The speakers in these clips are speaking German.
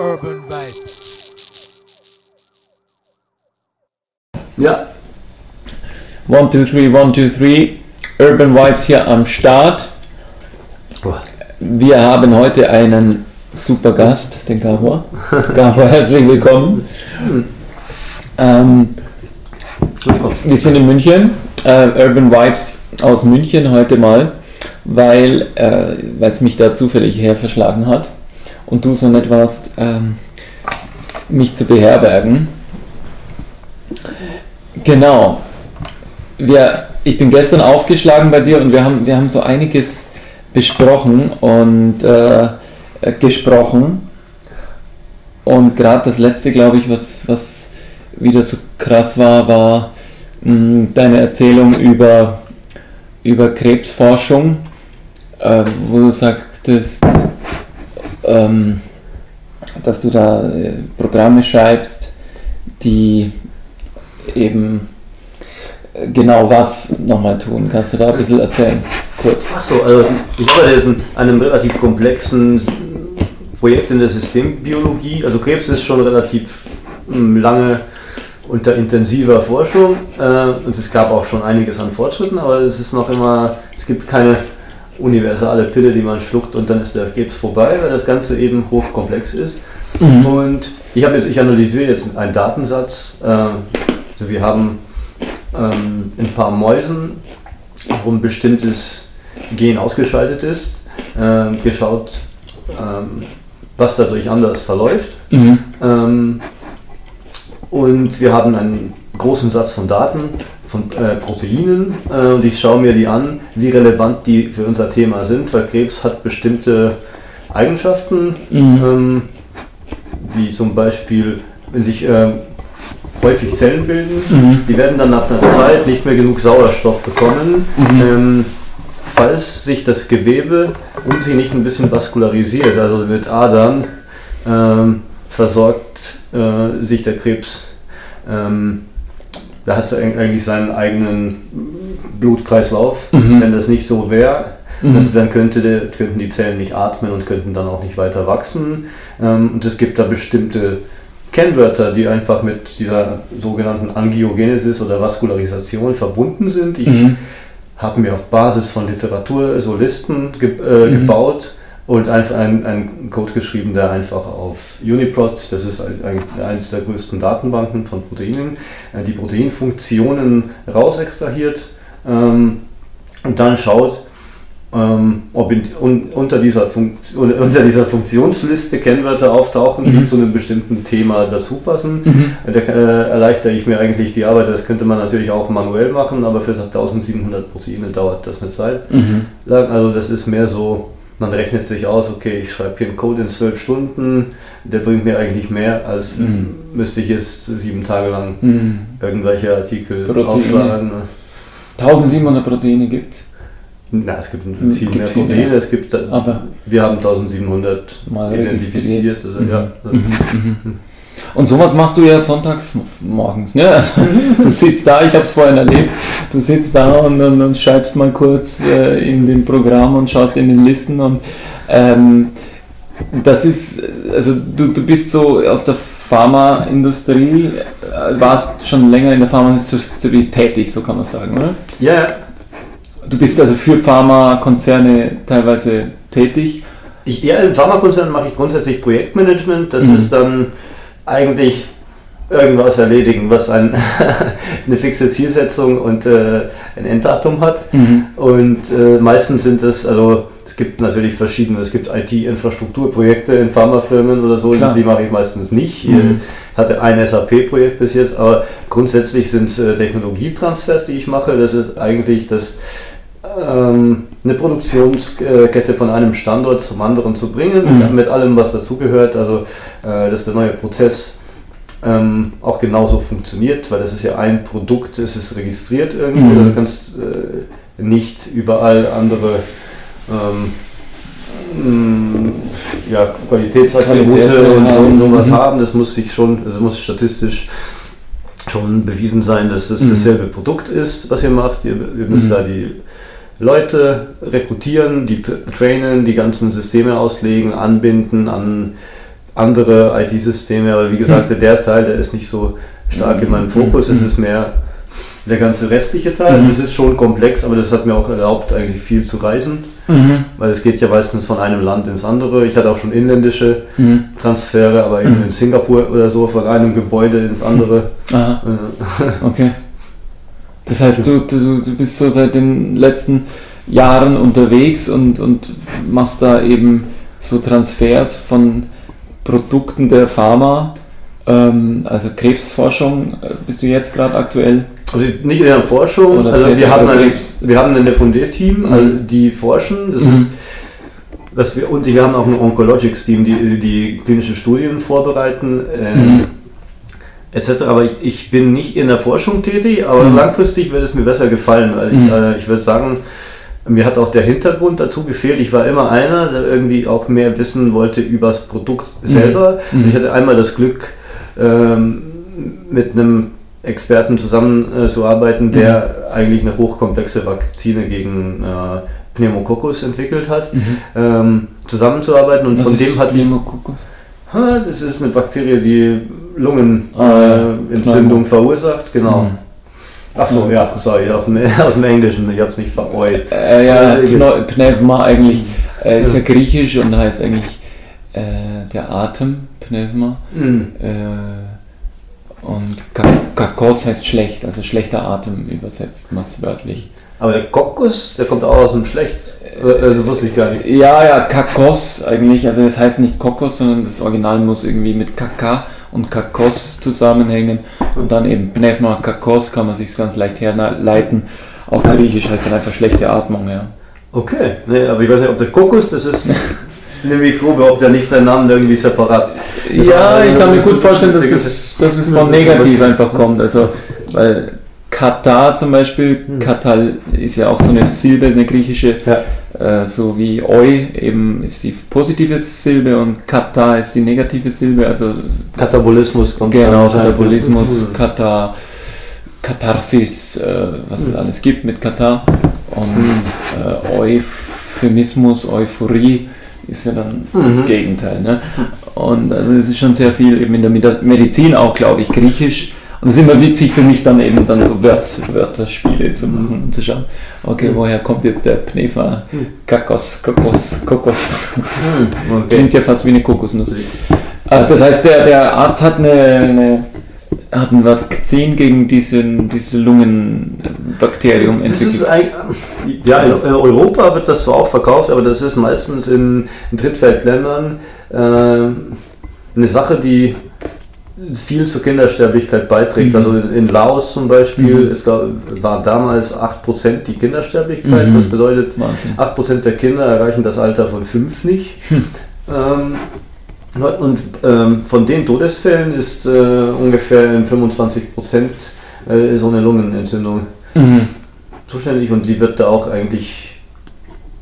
Urban Vibes. Ja, One, two, three, one, two, three. Urban Vibes hier am Start. Wir haben heute einen super Gast, den Gabor. Gabor, herzlich willkommen. Ähm, wir sind in München, äh, Urban Vibes aus München heute mal, weil äh, weil es mich da zufällig her verschlagen hat und du so nett warst, ähm, mich zu beherbergen. Genau. Wir, ich bin gestern aufgeschlagen bei dir und wir haben, wir haben so einiges besprochen und äh, gesprochen. Und gerade das letzte, glaube ich, was, was wieder so krass war, war mh, deine Erzählung über, über Krebsforschung, äh, wo du sagtest, ähm, dass du da äh, Programme schreibst, die eben äh, genau was nochmal tun. Kannst du da ein bisschen erzählen? Kurz. Achso, also ich arbeite an einem relativ komplexen Projekt in der Systembiologie. Also Krebs ist schon relativ mm, lange unter intensiver Forschung äh, und es gab auch schon einiges an Fortschritten, aber es ist noch immer, es gibt keine universale Pille, die man schluckt und dann ist der Krebs vorbei, weil das Ganze eben hochkomplex ist. Mhm. Und ich habe jetzt, ich analysiere jetzt einen Datensatz. Äh, also wir haben ähm, ein paar Mäusen, wo ein bestimmtes Gen ausgeschaltet ist, äh, geschaut, ähm, was dadurch anders verläuft. Mhm. Ähm, und wir haben einen großen Satz von Daten, von äh, Proteinen äh, und ich schaue mir die an, wie relevant die für unser Thema sind, weil Krebs hat bestimmte Eigenschaften, Mhm. ähm, wie zum Beispiel, wenn sich ähm, häufig Zellen bilden, Mhm. die werden dann nach einer Zeit nicht mehr genug Sauerstoff bekommen. Mhm. Ähm, falls sich das Gewebe um sie nicht ein bisschen vaskularisiert, also mit Adern, ähm, versorgt äh, sich der Krebs. Ähm, da hat er eigentlich seinen eigenen Blutkreislauf. Mhm. Wenn das nicht so wäre, Mhm. dann- könnte der, könnten die Zellen nicht atmen und könnten dann auch nicht weiter wachsen. Ähm, und es gibt da bestimmte Kennwörter, die einfach mit dieser sogenannten Angiogenesis oder Vaskularisation verbunden sind. Ich Mhm. habe mir auf Basis von Literatur so Listen ge äh, Mhm. gebaut und einfach einen, einen Code geschrieben, der einfach auf Uniprot, das ist ein- ein- eines der größten Datenbanken von Proteinen, äh, die Proteinfunktionen rausextrahiert ähm, und dann schaut, ähm, ob in, un, unter, dieser Funktion, unter dieser Funktionsliste Kennwörter auftauchen, Mhm. die zu einem bestimmten Thema dazu passen. Mhm. Da äh, erleichtere ich mir eigentlich die Arbeit. Das könnte man natürlich auch manuell machen, aber für 1700 Proteine dauert das eine Zeit Mhm. lang. Also das ist mehr so, man rechnet sich aus, okay, ich schreibe hier einen Code in zwölf Stunden, der bringt mir eigentlich mehr, als Mhm. müsste ich jetzt sieben Tage lang Mhm. irgendwelche Artikel Proteine. aufschlagen. 1700 Proteine gibt Na, es gibt Mhm, viel gibt mehr Proteine. mehr. Es gibt, aber wir haben 1700 mal identifiziert. Also, Mhm. ja. Mhm. Mhm. Und sowas machst du ja sonntags morgens. Ne? Also, du sitzt da, ich habe es vorhin erlebt, du sitzt da und dann, schreibst mal kurz äh, in dem Programm und schaust in den Listen und ähm, das ist, also du, du bist so aus der Pharmaindustrie, äh, warst schon länger in der Pharmaindustrie tätig, so kann man sagen, oder? ja, ja. Du bist also für Pharmakonzerne teilweise tätig. Ich, ja, im Pharmakonzern mache ich grundsätzlich Projektmanagement. Das Mhm. ist dann eigentlich irgendwas erledigen, was ein, eine fixe Zielsetzung und äh, ein Enddatum hat. Und äh, meistens sind es, also es gibt natürlich verschiedene, es gibt IT-Infrastrukturprojekte in Pharmafirmen oder so, Klar. die mache ich meistens nicht. Mhm. Ich hatte ein SAP-Projekt bis jetzt, aber grundsätzlich sind es äh, Technologietransfers, die ich mache. Das ist eigentlich das ähm, eine Produktionskette von einem Standort zum anderen zu bringen, Mhm. mit, allem, was dazugehört. Also, äh, dass der neue Prozess ähm, auch genauso funktioniert, weil das ist ja ein Produkt, es ist registriert irgendwo. Mhm. Du kannst äh, nicht überall andere ähm, mh, ja, Qualitätsattribute Qualität, und so, ja. sowas Mhm. haben. Das muss sich schon, das muss statistisch schon bewiesen sein, dass es Mhm. dasselbe Produkt ist, was ihr macht. Ihr, ihr müsst Mhm. da die Leute rekrutieren, die tra- trainen, die ganzen Systeme auslegen, anbinden an andere IT-Systeme, aber wie gesagt, der Teil, der ist nicht so stark in meinem Fokus, es ist mehr der ganze restliche Teil. Mhm. Das ist schon komplex, aber das hat mir auch erlaubt, eigentlich viel zu reisen, Mhm. weil es geht ja meistens von einem Land ins andere. Ich hatte auch schon inländische Mhm. Transfere, aber eben Mhm. in Singapur oder so, von einem Gebäude ins andere. Aha, Äh, okay. Das heißt, du, du, du bist so seit den letzten Jahren unterwegs und, und machst da eben so Transfers von Produkten der Pharma, ähm, also Krebsforschung, bist du jetzt gerade aktuell? Also nicht in der Forschung, Oder also wir haben, ein, wir haben ein FD-Team, Mhm. also die forschen. Das Mhm. ist, dass wir, und wir haben auch ein Oncologics-Team, die, die klinische Studien vorbereiten, äh, Mhm. Etc. Aber ich, ich bin nicht in der Forschung tätig, aber Mhm. langfristig wird es mir besser gefallen, weil ich, Mhm. äh, ich würde sagen, mir hat auch der Hintergrund dazu gefehlt. Ich war immer einer, der irgendwie auch mehr wissen wollte über das Produkt selber. Mhm. Ich hatte einmal das Glück, ähm, mit einem Experten zusammenzuarbeiten, der eigentlich eine hochkomplexe Vakzine gegen äh, Pneumococcus entwickelt hat, Mhm. ähm, zusammenzuarbeiten. Und Was von dem hatte ich. Das ist eine Bakterie, die Lungenentzündung Ah, äh, verursacht, genau. Mhm. Achso, ja, sorry, aus dem, aus dem Englischen, ich habe es nicht vereut. Äh, ja, Äh, Pneu- Pneuma eigentlich äh, ist ja griechisch und heißt eigentlich äh, der Atem, Pneuma. Hm. Äh, und Ka- Kakos heißt schlecht, also schlechter Atem übersetzt, maßwörtlich. Aber der Kokos, der kommt auch aus dem Schlecht. Äh, Also wusste ich gar nicht. Ja, ja, Kakos eigentlich, also das heißt nicht Kokos, sondern das Original muss irgendwie mit Kaka und Kakos zusammenhängen und dann eben Pneuma Kakos kann man sich ganz leicht herleiten. Auf Griechisch heißt dann einfach schlechte Atmung, ja. Okay, nee, aber ich weiß nicht, ob der Kokos, das ist eine Mikrobe, ob der nicht seinen Namen irgendwie separat. Ja, ich kann mir gut vorstellen, dass das, dass es von negativ einfach kommt. Also, weil Katar zum Beispiel, Hm. Katal ist ja auch so eine Silbe, eine griechische, Ja. äh, so wie Oi eben ist die positive Silbe und Kata ist die negative Silbe. Also Katabolismus kommt genau, wahrscheinlich. Katabolismus, Hm. Katar, Katharsis, äh, was es alles gibt mit Katar. Und Hm. äh, Euphemismus, Euphorie ist ja dann das Mhm. Gegenteil. Ne? Und also es ist schon sehr viel eben in der Medi- Medizin auch, glaube ich, griechisch. Und es ist immer witzig für mich dann eben dann so Wört, Wörterspiele zu machen und zu schauen, okay, woher kommt jetzt der Pnefa, Kakos, Kokos, Kokos. Hm, okay. Klingt ja fast wie eine Kokosnuss. Ah, Das heißt, der, der Arzt hat eine, eine hat ein Vakzin gegen diesen, diese Lungenbakterium entwickelt. eigentlich, ja, in Europa wird das zwar auch verkauft, aber das ist meistens in, in Drittweltländern äh, eine Sache, die viel zur Kindersterblichkeit beiträgt. Mhm. Also in, Laos zum Beispiel Mhm. ist, da, war damals 8% die Kindersterblichkeit, Mhm. was bedeutet, Wahnsinn. 8% der Kinder erreichen das Alter von 5 nicht. Hm. Ähm, und ähm, von den Todesfällen ist äh, ungefähr in 25% äh, so eine Lungenentzündung Mhm. zuständig und die wird da auch eigentlich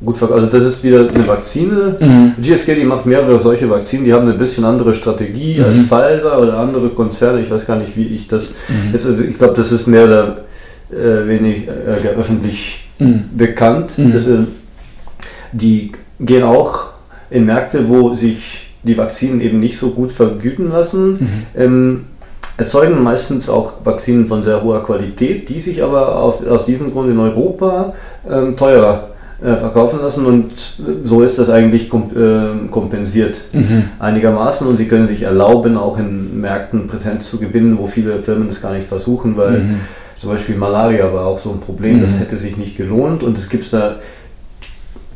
gut. Also das ist wieder eine Vakzine. Mhm. GSK, die macht mehrere solche Vakzinen, die haben eine bisschen andere Strategie Mhm. als Pfizer oder andere Konzerne. Ich weiß gar nicht, wie ich das. Mhm. Jetzt, also ich glaube, das ist mehr oder äh, wenig äh, öffentlich Mhm. bekannt. Mhm. Das, äh, die gehen auch in Märkte, wo sich die Vakzinen eben nicht so gut vergüten lassen. Mhm. Ähm, erzeugen meistens auch Vakzinen von sehr hoher Qualität, die sich aber auf, aus diesem Grund in Europa ähm, teurer verkaufen lassen und so ist das eigentlich kom äh, kompensiert Mhm. einigermaßen und sie können sich erlauben, auch in Märkten Präsenz zu gewinnen, wo viele Firmen es gar nicht versuchen, weil Mhm. zum Beispiel Malaria war auch so ein Problem, das Mhm. hätte sich nicht gelohnt und es gibt da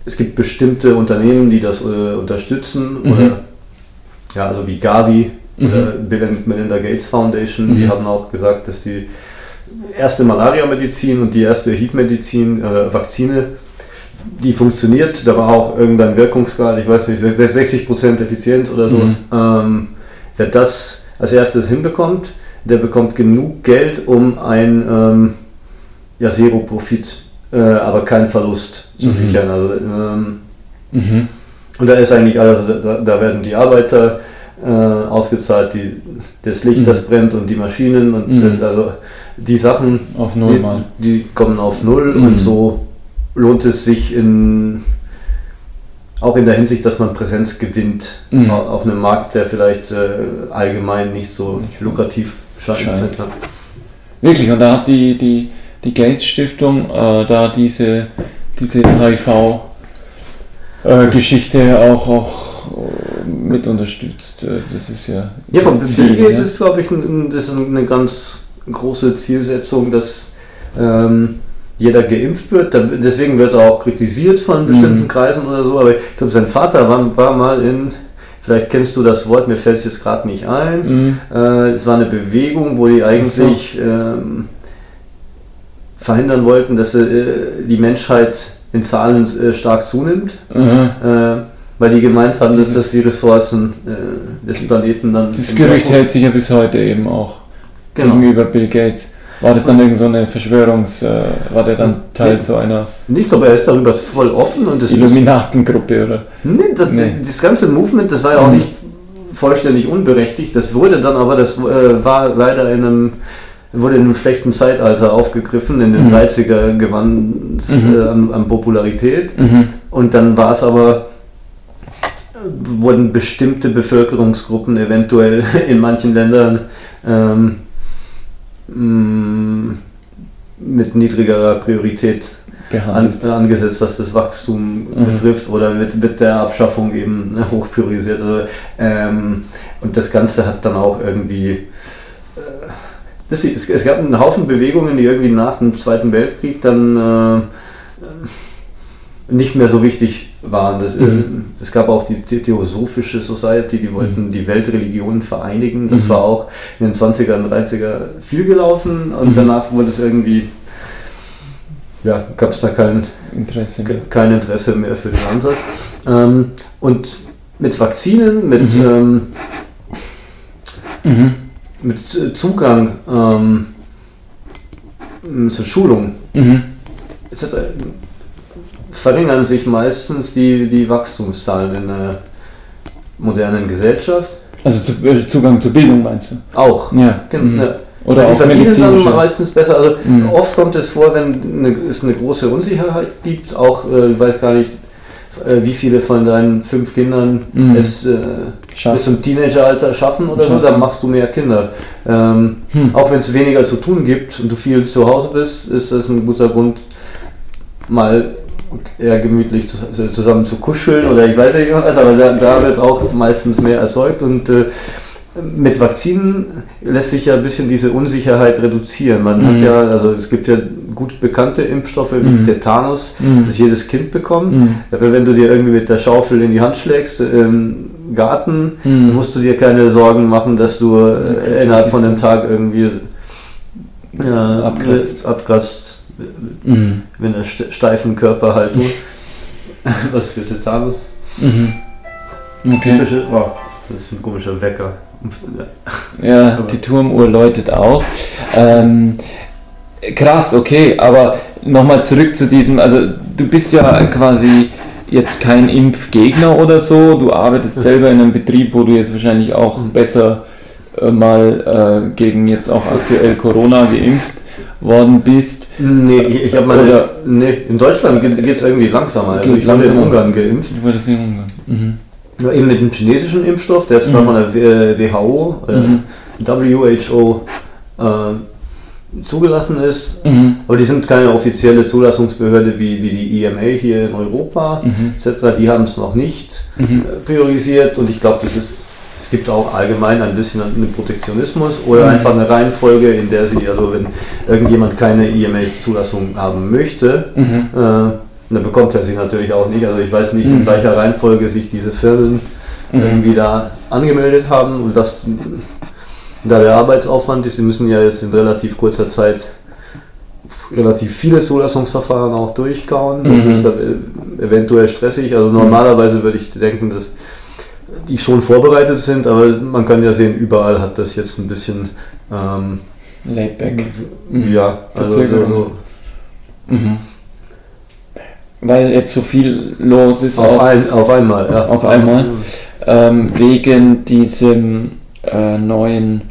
es gibt bestimmte Unternehmen, die das äh, unterstützen Mhm. oder ja, also wie Gavi Mhm. oder Bill and Melinda Gates Foundation, die Mhm. haben auch gesagt, dass die erste Malaria-Medizin und die erste HIV-Medizin, äh, Vakzine, die funktioniert. Da war auch irgendein Wirkungsgrad, ich weiß nicht, 60% Effizienz oder so. Mhm. Ähm, wer das als erstes hinbekommt, der bekommt genug Geld, um ein ähm, ja, Zero-Profit, äh, aber keinen Verlust zu Mhm. sichern. Also, ähm, Mhm. und da ist eigentlich alles, also da, da werden die Arbeiter äh, ausgezahlt, die, das Licht, Mhm. das brennt und die Maschinen und Mhm. also die Sachen, die, die kommen auf Null Mhm. und so lohnt es sich in auch in der Hinsicht, dass man Präsenz gewinnt Mhm. au- auf einem Markt, der vielleicht äh, allgemein nicht so Nicht so lukrativ scheint. scheint. Wirklich, und da hat die, die, die Gates Stiftung äh, da diese, diese HIV-Geschichte auch, auch äh, mit unterstützt. Äh, Das ist ja. Ja, vom Ziel, Gates ne? ist, glaube ich, ein, das ist eine ganz große Zielsetzung, dass ähm, jeder geimpft wird. Deswegen wird er auch kritisiert von bestimmten Mhm. Kreisen oder so. Aber ich glaube, sein Vater war, war mal in, vielleicht kennst du das Wort, mir fällt es jetzt gerade nicht ein. Mhm. Äh, es war eine Bewegung, wo die eigentlich ähm, verhindern wollten, dass äh, die Menschheit in Zahlen äh, stark zunimmt. Mhm. Äh, weil die gemeint haben, dass das die Ressourcen äh, des Planeten dann. Das Gerücht hält sich ja bis heute eben auch Genau. gegenüber Bill Gates. War das dann irgend so eine Verschwörungs-, äh, war der dann Teil Nee. so einer Nicht, aber er ist darüber voll offen und das ist. Illuminatengruppe oder? Nee, das, Nee. das ganze Movement, das war ja auch Mhm. nicht vollständig unberechtigt. Das wurde dann aber, das äh, war leider in einem, wurde in einem schlechten Zeitalter aufgegriffen. In den Mhm. 30er gewann es Mhm. äh, an, an Popularität. Mhm. Und dann war es aber, äh, wurden bestimmte Bevölkerungsgruppen eventuell in manchen Ländern ähm, mh, mit niedrigerer Priorität an, angesetzt, was das Wachstum Mhm. betrifft oder mit, mit der Abschaffung eben ne, hoch priorisiert. Also, ähm, und das Ganze hat dann auch irgendwie. Äh, das, es, es gab einen Haufen Bewegungen, die irgendwie nach dem Zweiten Weltkrieg dann äh, nicht mehr so wichtig waren. Das, äh, Mhm. es gab auch die The- Theosophische Society, die wollten die Weltreligionen vereinigen. Das Mhm. war auch in den 20er und 30er viel gelaufen und Mhm. danach wurde es irgendwie, ja, gab es da kein, Interesse. ke- kein Interesse mehr für den Ansatz. Ähm, und mit Vakzinen, mit, Mhm. ähm, Mhm. mit Zugang ähm, zur Schulung Mhm. etc. verringern sich meistens die, die Wachstumszahlen in einer modernen Gesellschaft. Also äh, Zugang zur Bildung meinst du? Auch. Ja. Gen- Mhm. Oder die auch verdienen dann meistens besser. Also Mhm. oft kommt es vor, wenn eine, es eine große Unsicherheit gibt, auch äh, ich weiß gar nicht, äh, wie viele von deinen fünf Kindern Mhm. es äh, bis zum Teenageralter schaffen oder so, Schaffen. dann machst du mehr Kinder. Ähm, Hm. Auch wenn es weniger zu tun gibt und du viel zu Hause bist, ist das ein guter Grund, mal eher gemütlich also zusammen zu kuscheln oder ich weiß nicht was, aber da, wird auch meistens mehr erzeugt und äh, mit Vakzinen lässt sich ja ein bisschen diese Unsicherheit reduzieren. Man hat Mhm. ja, also es gibt ja gut bekannte Impfstoffe wie Mhm. Tetanus, Mhm. das jedes Kind bekommt. Mhm. Aber wenn du dir irgendwie mit der Schaufel in die Hand schlägst im Garten, Mhm. musst du dir keine Sorgen machen, dass du äh, innerhalb von einem Tag irgendwie äh, Abkratzt. abkratzt Mhm. mit einer st- steifen Körperhaltung. Was für Tetanus. Mhm. Okay. Komische- Oh, das ist ein komischer Wecker. Ja, Aber- die Turmuhr läutet auch. Ähm, krass, okay, aber nochmal zurück zu diesem, also du bist ja quasi jetzt kein Impfgegner oder so, du arbeitest selber in einem Betrieb, wo du jetzt wahrscheinlich auch besser äh, mal äh, gegen jetzt auch aktuell Corona geimpft worden bist. Nee, ich, ich habe mal. Oder- Nee, in Deutschland geht es irgendwie langsamer. Also ich wurde in. Ungarn geimpft. Du wurdest in Ungarn. Mhm. Ja, eben mit dem chinesischen Impfstoff, der zwar Mhm. von der WHO, äh, Mhm. WHO äh, zugelassen ist, Mhm. aber die sind keine offizielle Zulassungsbehörde wie, wie die EMA hier in Europa Mhm. etc. Die haben es noch nicht Mhm. äh, priorisiert und ich glaube, das ist es gibt auch allgemein ein bisschen einen Protektionismus oder Mhm. einfach eine Reihenfolge, in der sie, also wenn irgendjemand keine EMA-Zulassung haben möchte, Mhm. äh, dann bekommt er sie natürlich auch nicht. Also ich weiß nicht, Mhm. in welcher Reihenfolge sich diese Firmen Mhm. irgendwie da angemeldet haben und was da der Arbeitsaufwand ist. Sie müssen ja jetzt in relativ kurzer Zeit relativ viele Zulassungsverfahren auch durchkauen. Das Mhm. ist äh, eventuell stressig. Also normalerweise würde ich denken, dass die schon vorbereitet sind, aber man kann ja sehen, überall hat das jetzt ein bisschen ähm, Laid back. Mhm. ja, also so, so Mhm. Weil jetzt so viel los ist auf, ein, auf einmal, ja. Auf einmal? ähm, wegen diesem äh, neuen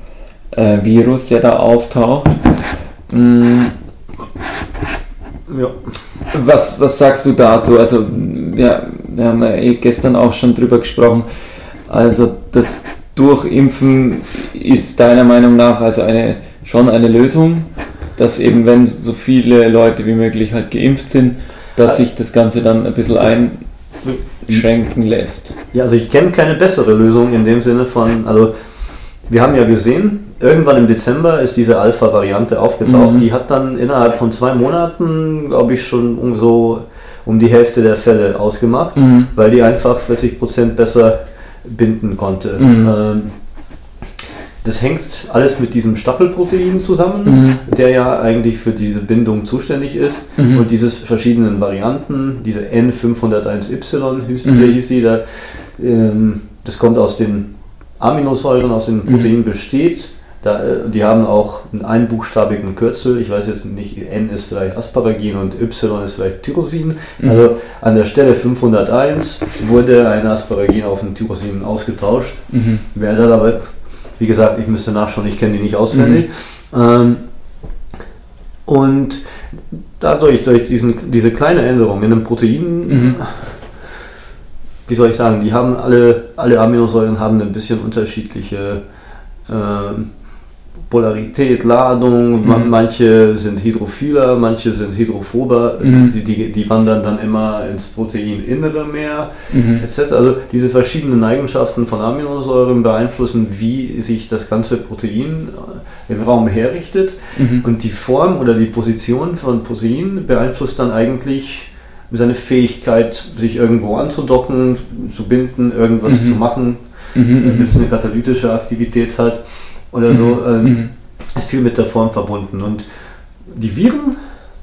äh, Virus, der da auftaucht. Mm, Ja. Was, was sagst du dazu? Also, ja, wir haben ja eh gestern auch schon drüber gesprochen. Also das Durchimpfen ist deiner Meinung nach also eine, schon eine Lösung, dass eben wenn so viele Leute wie möglich halt geimpft sind, dass sich das Ganze dann ein bisschen einschränken lässt. Ja, also ich kenne keine bessere Lösung in dem Sinne von, also wir haben ja gesehen, irgendwann im Dezember ist diese Alpha-Variante aufgetaucht. Mhm. Die hat dann innerhalb von zwei Monaten, glaube ich, schon um so um die Hälfte der Fälle ausgemacht, mhm. weil die einfach 40 Prozent besser binden konnte. Mhm. Ähm, das hängt alles mit diesem Stachelprotein zusammen, mhm. der ja eigentlich für diese Bindung zuständig ist. Mhm. Und diese verschiedenen Varianten, diese N501Y hieß, mhm. hieß sie, da, ähm, das kommt aus den Aminosäuren, aus den mhm. Proteinen besteht. Da, äh, die haben auch einen einbuchstabigen Kürzel. Ich weiß jetzt nicht, N ist vielleicht Asparagin und Y ist vielleicht Tyrosin. Mhm. Also an der Stelle 501 wurde ein Asparagin auf ein Tyrosin ausgetauscht. Mhm. Wer da aber wie gesagt, ich müsste nachschauen, ich kenne die nicht auswendig. Mhm. Ähm, und dadurch, durch diesen, diese kleine Änderung in den Proteinen, mhm. wie soll ich sagen, die haben alle, alle Aminosäuren haben ein bisschen unterschiedliche äh, Polarität, Ladung, mhm. manche sind hydrophiler, manche sind hydrophober, mhm. die, die, die, wandern dann immer ins Proteininnere mehr, mhm. etc. Also diese verschiedenen Eigenschaften von Aminosäuren beeinflussen, wie sich das ganze Protein äh, im Raum herrichtet mhm. und die Form oder die Position von Protein beeinflusst dann eigentlich seine Fähigkeit, sich irgendwo anzudocken, zu binden, irgendwas mhm. zu machen, mhm. wenn es eine katalytische Aktivität hat oder so, mhm. ähm, mhm. ist viel mit der Form verbunden. Und die Viren,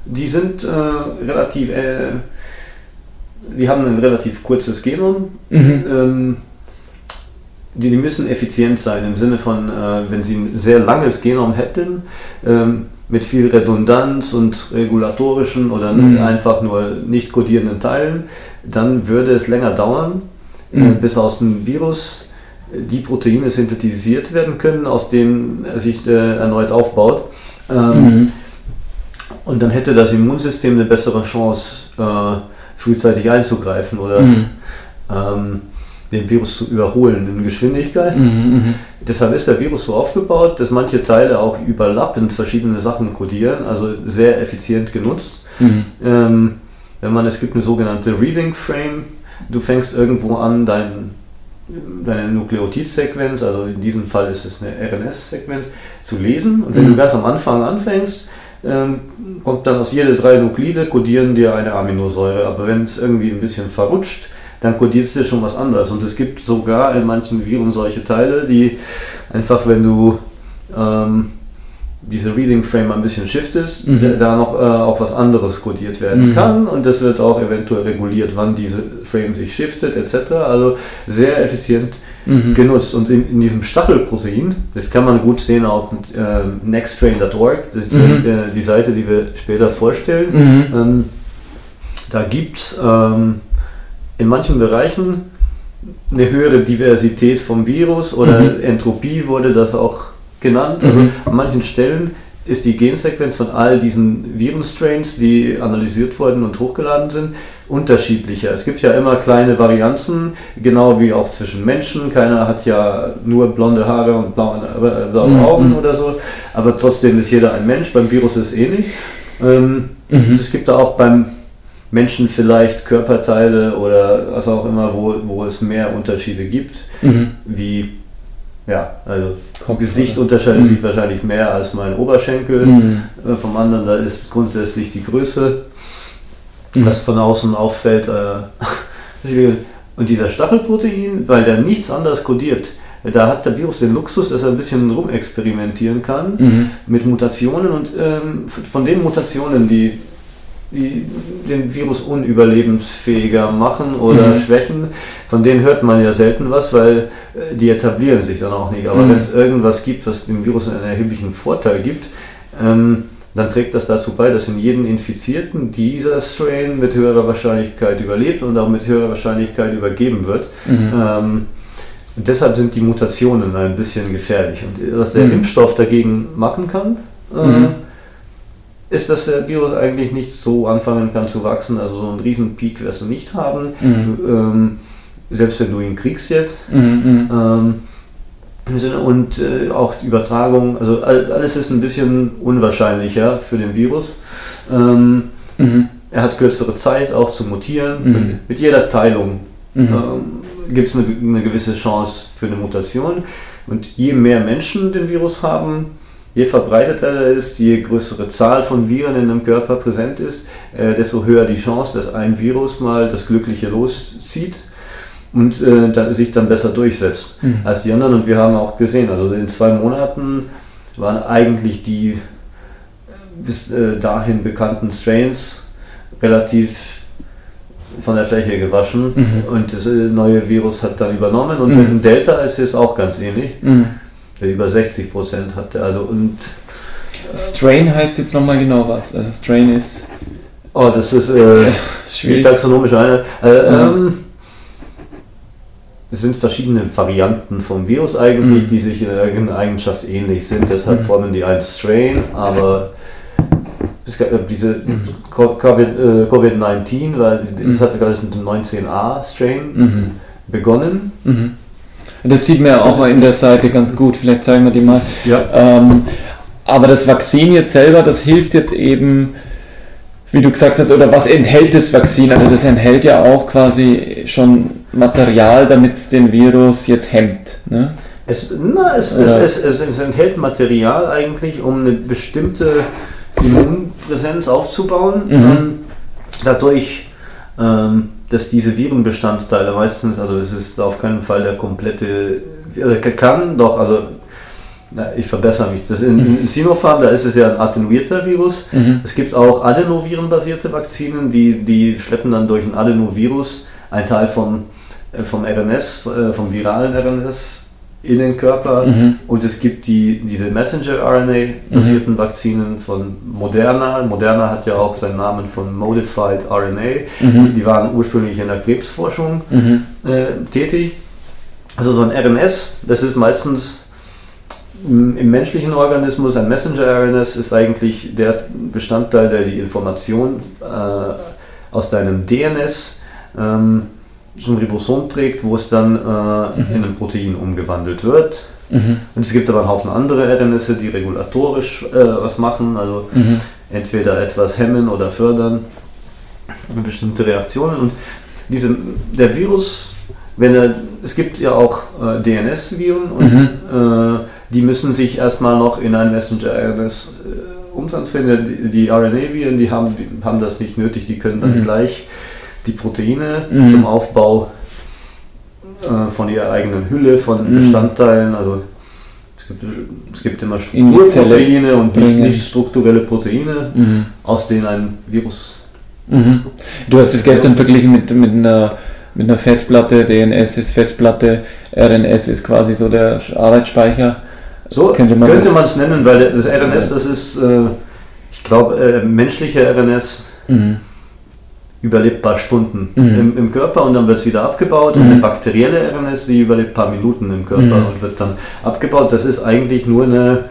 die sind äh, relativ, äh, die haben ein relativ kurzes Genom. Mhm. Ähm, die, die, müssen effizient sein im Sinne von, äh, wenn sie ein sehr langes Genom hätten, ähm, mit viel Redundanz und regulatorischen oder mhm. einfach nur nicht kodierenden Teilen, dann würde es länger dauern, äh, mhm. bis aus dem Virus die Proteine synthetisiert werden können, aus denen er sich äh, erneut aufbaut. Ähm, mhm. Und dann hätte das Immunsystem eine bessere Chance, äh, frühzeitig einzugreifen oder mhm. ähm, den Virus zu überholen in Geschwindigkeit. Mhm, mhm, Deshalb ist der Virus so aufgebaut, dass manche Teile auch überlappend verschiedene Sachen kodieren, also sehr effizient genutzt. Mhm. Ähm, wenn man, es gibt eine sogenannte Reading Frame, du fängst irgendwo an, dein deine Nukleotidsequenz, also in diesem Fall ist es eine RNS-Sequenz, zu lesen. Und wenn mhm. du ganz am Anfang anfängst, ähm, kommt dann aus jede drei Nuklide kodieren dir eine Aminosäure. Aber wenn es irgendwie ein bisschen verrutscht, dann kodiert es dir schon was anderes. Und es gibt sogar in manchen Viren solche Teile, die einfach, wenn du ähm, diese Reading Frame ein bisschen shiftest, mhm. da noch äh, auch was anderes codiert werden mhm. kann und das wird auch eventuell reguliert, wann diese Frame sich shiftet etc. Also sehr effizient mhm. genutzt und in, in, diesem Stachelprotein, das kann man gut sehen auf äh, nexttrain.org, das ist mhm. äh, die Seite, die wir später vorstellen. Mhm. Ähm, da gibt es ähm, in manchen Bereichen eine höhere Diversität vom Virus oder mhm. Entropie wurde das auch genannt. Also mhm. an manchen Stellen ist die Gensequenz von all diesen Virenstrains, die analysiert wurden und hochgeladen sind, unterschiedlicher. Es gibt ja immer kleine Varianzen, genau wie auch zwischen Menschen. Keiner hat ja nur blonde Haare und blaue, äh, blaue mhm. Augen oder so, aber trotzdem ist jeder ein Mensch. Beim Virus ist es ähnlich. Ähm, mhm. Es gibt da auch beim Menschen vielleicht Körperteile oder was auch immer, wo, wo es mehr Unterschiede gibt, mhm. wie ja, also Kopf, Gesicht oder? unterscheidet mhm. sich wahrscheinlich mehr als mein Oberschenkel. Mhm. Äh, vom anderen, da ist grundsätzlich die Größe, mhm. was von außen auffällt. Äh, und dieser Stachelprotein, weil der nichts anderes kodiert, da hat der Virus den Luxus, dass er ein bisschen rumexperimentieren kann mhm. mit Mutationen und ähm, von den Mutationen, die die den Virus unüberlebensfähiger machen oder mhm. schwächen, von denen hört man ja selten was, weil äh, die etablieren sich dann auch nicht. Aber mhm. wenn es irgendwas gibt, was dem Virus einen erheblichen Vorteil gibt, ähm, dann trägt das dazu bei, dass in jedem Infizierten dieser Strain mit höherer Wahrscheinlichkeit überlebt und auch mit höherer Wahrscheinlichkeit übergeben wird. Mhm. Ähm, deshalb sind die Mutationen ein bisschen gefährlich. Und was der mhm. Impfstoff dagegen machen kann, äh, mhm ist, dass der Virus eigentlich nicht so anfangen kann zu wachsen. Also so einen riesen Peak wirst du nicht haben. Mhm. Du, ähm, selbst wenn du ihn kriegst jetzt. Mhm. Mhm. Ähm, und äh, auch die Übertragung, also all- alles ist ein bisschen unwahrscheinlicher für den Virus. Ähm, Mhm. er hat kürzere Zeit auch zu mutieren. Mhm. Mit, mit jeder Teilung Mhm. ähm, gibt es eine, eine gewisse Chance für eine Mutation. Und je mehr Menschen den Virus haben, je verbreiteter er ist, je größere Zahl von Viren in einem Körper präsent ist, äh, desto höher die Chance, dass ein Virus mal das Glückliche loszieht und äh, dann, sich dann besser durchsetzt Mhm. als die anderen. Und wir haben auch gesehen, also in zwei Monaten waren eigentlich die bis äh, dahin bekannten Strains relativ von der Fläche gewaschen Mhm. und das äh, neue Virus hat dann übernommen und Mhm. mit dem Delta ist es auch ganz ähnlich. Über 60 Prozent hatte. Also und Strain heißt jetzt nochmal genau was. Also Strain ist oh, das ist äh, die schwierig. taxonomische eine. Äh, Mhm. ähm, es sind verschiedene Varianten vom Virus eigentlich, Mhm. die sich in irgendeiner Eigenschaft ähnlich sind. Deshalb Mhm. formen die ein Strain, aber es gab äh, diese Mhm. Co- Covid, äh, Covid-19, weil es Mhm. hatte gerade mit dem 19a-Strain Mhm. begonnen. Das sieht man ja auch mal in der Seite ganz gut. Vielleicht zeigen wir die mal. Ja. Ähm, aber das Vakzin jetzt selber, das hilft jetzt eben, wie du gesagt hast, oder was enthält das Vakzin? Also das enthält ja auch quasi schon Material, damit es den Virus jetzt hemmt. Ne? Es, na, es, es, Oder- es, es, es enthält Material eigentlich, um eine bestimmte Immunpräsenz aufzubauen. Mhm. Ähm, dadurch, ähm, dass diese Virenbestandteile meistens, also das ist auf keinen Fall der komplette, also kann doch, also na, ich verbessere mich. Das in, in Sinopharm, da ist es ja ein attenuierter Virus. Mhm. Es gibt auch Adenovirenbasierte Vakzinen, die, die schleppen dann durch ein Adenovirus einen Teil vom, äh, vom RNS, äh, vom viralen RNS in den Körper. Mhm. Und es gibt die, diese Messenger-RNA-basierten Vakzinen von Moderna. Moderna hat ja auch seinen Namen von Modified RNA. Mhm. Die waren ursprünglich in der Krebsforschung Mhm. äh, tätig. Also so ein RNS, das ist meistens m, im menschlichen Organismus, ein Messenger-RNS ist eigentlich der Bestandteil, der die Information äh, aus deinem DNS ähm, zum Ribosom trägt, wo es dann äh, in ein Protein umgewandelt wird. Mhm. Und es gibt aber einen Haufen andere RNS, die regulatorisch äh, was machen, also Mhm. entweder etwas hemmen oder fördern, bestimmte Reaktionen. Und diese, der Virus, wenn er, es gibt ja auch äh, DNS-Viren und Mhm. äh, die müssen sich erstmal noch in ein Messenger-RNS äh, umtransferieren. Die, die RNA-Viren, die haben, haben das nicht nötig, die können dann Mhm. gleich die Proteine Mhm. zum Aufbau äh, von ihrer eigenen Hülle, von Mhm. Bestandteilen, also es gibt, es gibt immer Strukturproteine und nicht, nicht strukturelle Proteine, Mhm. aus denen ein Virus. Mhm. Du hast es gestern verglichen mit, mit, einer, mit einer Festplatte, DNS ist Festplatte, RNS ist quasi so der Arbeitsspeicher. So Könnte man es nennen, weil das RNS, das ist, äh, ich glaube, äh, menschliche RNS Mhm. Überlebt ein paar Stunden Mhm. im, im Körper und dann wird es wieder abgebaut. Und Mhm. eine bakterielle RNS, die überlebt ein paar Minuten im Körper Mhm. und wird dann abgebaut. Das ist eigentlich nur eine,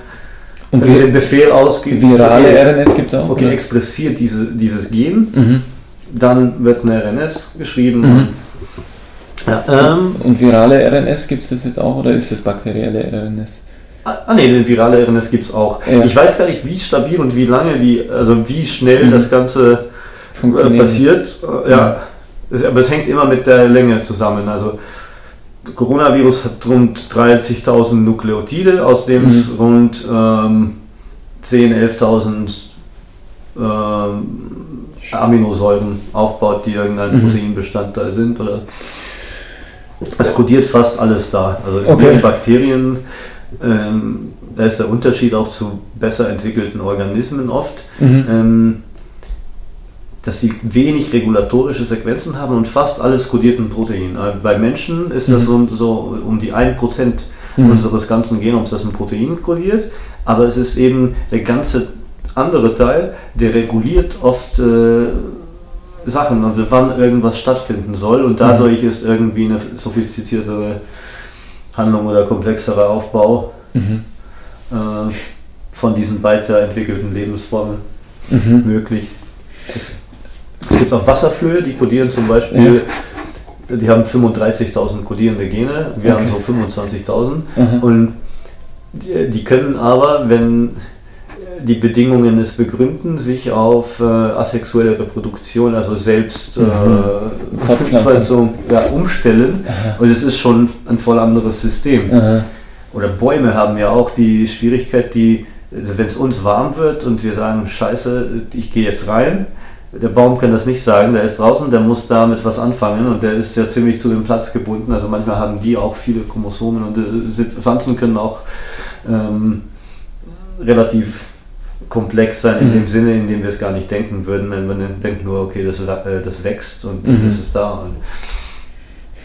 Und wenn du den Befehl ausgibt, virale okay, RNS gibt es auch? okay oder? expressiert diese, dieses Gen, Mhm. dann wird eine RNS geschrieben. Mhm. Ja, ähm, Und virale RNS gibt es das jetzt auch oder ist es bakterielle RNS? Ah, nee, den virale RNS gibt es auch. Ja. Ich weiß gar nicht, wie stabil und wie lange die, also wie schnell Mhm. das Ganze Funktioniert. passiert. Äh, ja, es, aber es hängt immer mit der Länge zusammen. Also Coronavirus hat rund 30.000 Nukleotide, aus dem Mhm. es rund ähm, 10.000, 11.000 ähm, Aminosäuren aufbaut, die irgendein Mhm. Proteinbestandteil sind. Oder es kodiert fast alles da. Also in Okay. den Bakterien, ähm, da ist der Unterschied auch zu besser entwickelten Organismen oft Mhm. ähm, dass sie wenig regulatorische Sequenzen haben und fast alles kodierten Protein. Äh, Bei Menschen ist das so, so um die 1% Mhm. unseres ganzen Genoms, das ein Protein kodiert, aber es ist eben der ganze andere Teil, der reguliert oft äh, Sachen, also wann irgendwas stattfinden soll und dadurch ist irgendwie eine sophistiziertere Handlung oder komplexerer Aufbau Mhm. äh, von diesen weiterentwickelten Lebensformen. mhm. möglich. Es, es, gibt auch Wasserflöhe, die kodieren zum Beispiel, ja. die haben 35.000 kodierende Gene, wir okay. haben so 25.000 mhm. und die, die können aber, wenn die Bedingungen es begründen, sich auf äh, asexuelle Reproduktion, also selbst äh, mhm. ja, umstellen. Aha. Und es ist schon ein voll anderes System. Aha. Oder Bäume haben ja auch die Schwierigkeit, die, also wenn es uns warm wird und wir sagen, scheiße, ich gehe jetzt rein, der Baum kann das nicht sagen, der ist draußen, der muss damit was anfangen und der ist ja ziemlich zu dem Platz gebunden. Also manchmal haben die auch viele Chromosomen und äh, Pflanzen können auch ähm, relativ komplex sein in mhm. dem Sinne, in dem wir es gar nicht denken würden. Wenn man denkt nur, okay, das, äh, das wächst und mhm. das ist da. Und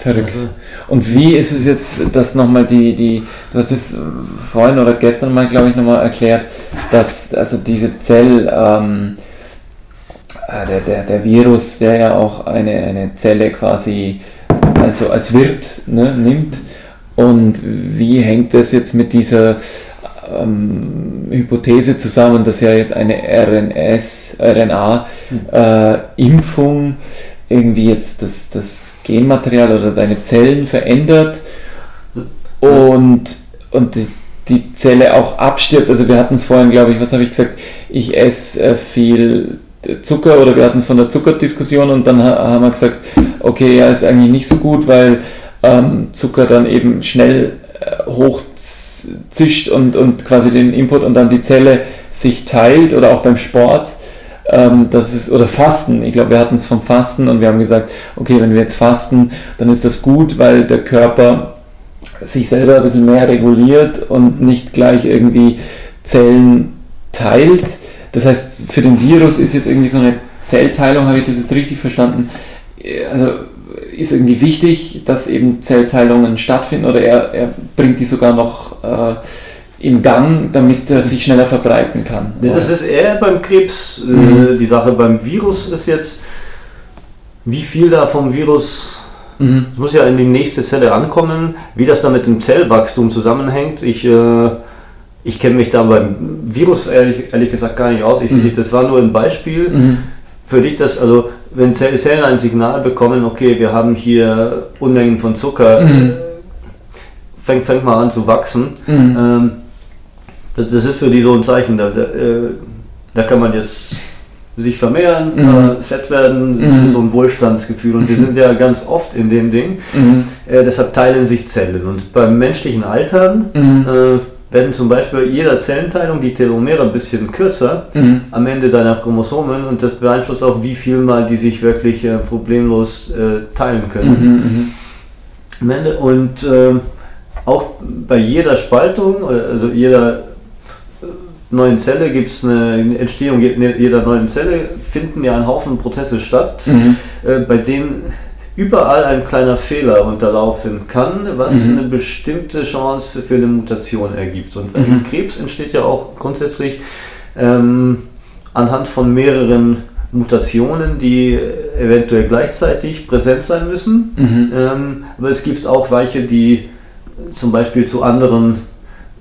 Verrückt. Also. Und wie ist es jetzt, dass nochmal die, die, du hast es vorhin oder gestern mal, glaube ich, nochmal erklärt, dass also diese Zell, ähm, äh, der, der, der Virus, der ja auch eine, eine Zelle quasi also als Wirt ne, nimmt. Und wie hängt das jetzt mit dieser ähm, Hypothese zusammen, dass ja jetzt eine RNS, RNA-Impfung äh, irgendwie jetzt das, das Genmaterial oder deine Zellen verändert und, und die, die Zelle auch abstirbt. Also wir hatten es vorhin, glaube ich, was habe ich gesagt? Ich esse äh, viel Zucker oder wir hatten es von der Zuckerdiskussion und dann haben wir gesagt, okay, ja, ist eigentlich nicht so gut, weil ähm, Zucker dann eben schnell äh, hoch zischt und, und quasi den Input und dann die Zelle sich teilt oder auch beim Sport. Ähm, das ist, oder Fasten, ich glaube, wir hatten es vom Fasten und wir haben gesagt, okay, wenn wir jetzt fasten, dann ist das gut, weil der Körper sich selber ein bisschen mehr reguliert und nicht gleich irgendwie Zellen teilt. Das heißt, für den Virus ist jetzt irgendwie so eine Zellteilung, habe ich das jetzt richtig verstanden? Also ist irgendwie wichtig, dass eben Zellteilungen stattfinden oder er, er bringt die sogar noch äh, in Gang, damit er sich schneller verbreiten kann. Das ist eher beim Krebs äh, mhm. die Sache. Beim Virus ist jetzt, wie viel da vom Virus mhm. muss ja in die nächste Zelle ankommen, wie das da mit dem Zellwachstum zusammenhängt. Ich, äh, ich kenne mich da beim Virus ehrlich, ehrlich gesagt gar nicht aus. Ich, mhm. Das war nur ein Beispiel. Mhm. Für dich das, also wenn Zellen ein Signal bekommen, okay, wir haben hier Unmengen von Zucker, mhm. fängt, fängt mal an zu wachsen. Mhm. Ähm, das, das, ist für die so ein Zeichen, da, da, äh, da kann man jetzt sich vermehren, mhm. äh, fett werden, das ist so ein Wohlstandsgefühl und wir sind ja ganz oft in dem Ding. Mhm. Äh, deshalb teilen sich Zellen und beim menschlichen Altern mhm. äh, werden zum Beispiel jeder Zellenteilung die Telomere ein bisschen kürzer mhm. am Ende deiner Chromosomen und das beeinflusst auch, wie viel mal die sich wirklich äh, problemlos äh, teilen können. Mhm, mhm. am Ende und äh, auch bei jeder Spaltung, also jeder äh, neuen Zelle gibt es eine Entstehung jeder neuen Zelle, finden ja ein Haufen Prozesse statt, mhm. Äh, bei denen überall ein kleiner Fehler unterlaufen kann, was mhm. eine bestimmte Chance für, für, eine Mutation ergibt. Und mhm. Krebs entsteht ja auch grundsätzlich ähm, anhand von mehreren Mutationen, die eventuell gleichzeitig präsent sein müssen. Mhm. Ähm, aber es gibt auch welche, die zum Beispiel zu anderen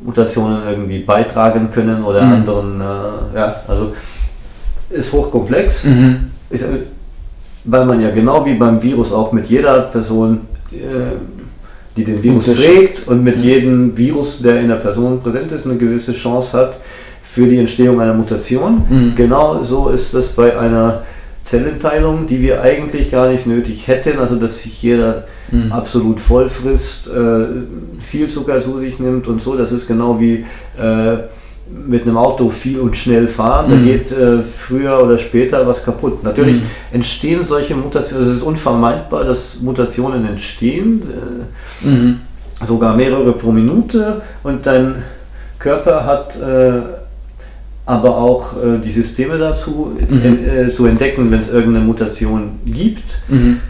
Mutationen irgendwie beitragen können oder mhm. anderen, äh, ja, also ist hochkomplex. Mhm. Ist, weil man ja genau wie beim Virus auch mit jeder Person, äh, die den Virus trägt und mit jedem Virus, der in der Person präsent ist, eine gewisse Chance hat für die Entstehung einer Mutation. Mhm. Genau so ist das bei einer Zellenteilung, die wir eigentlich gar nicht nötig hätten, also dass sich jeder mhm. absolut voll frisst, äh, viel Zucker zu sich nimmt und so. Das ist genau wie äh, mit einem Auto viel und schnell fahren, da mhm. geht äh, früher oder später was kaputt. Natürlich mhm. entstehen solche Mutationen, also es ist unvermeidbar, dass Mutationen entstehen, äh, mhm. sogar mehrere pro Minute und dein Körper hat äh, aber auch äh, die Systeme dazu mhm. äh, zu entdecken, wenn es irgendeine Mutation gibt. Mhm.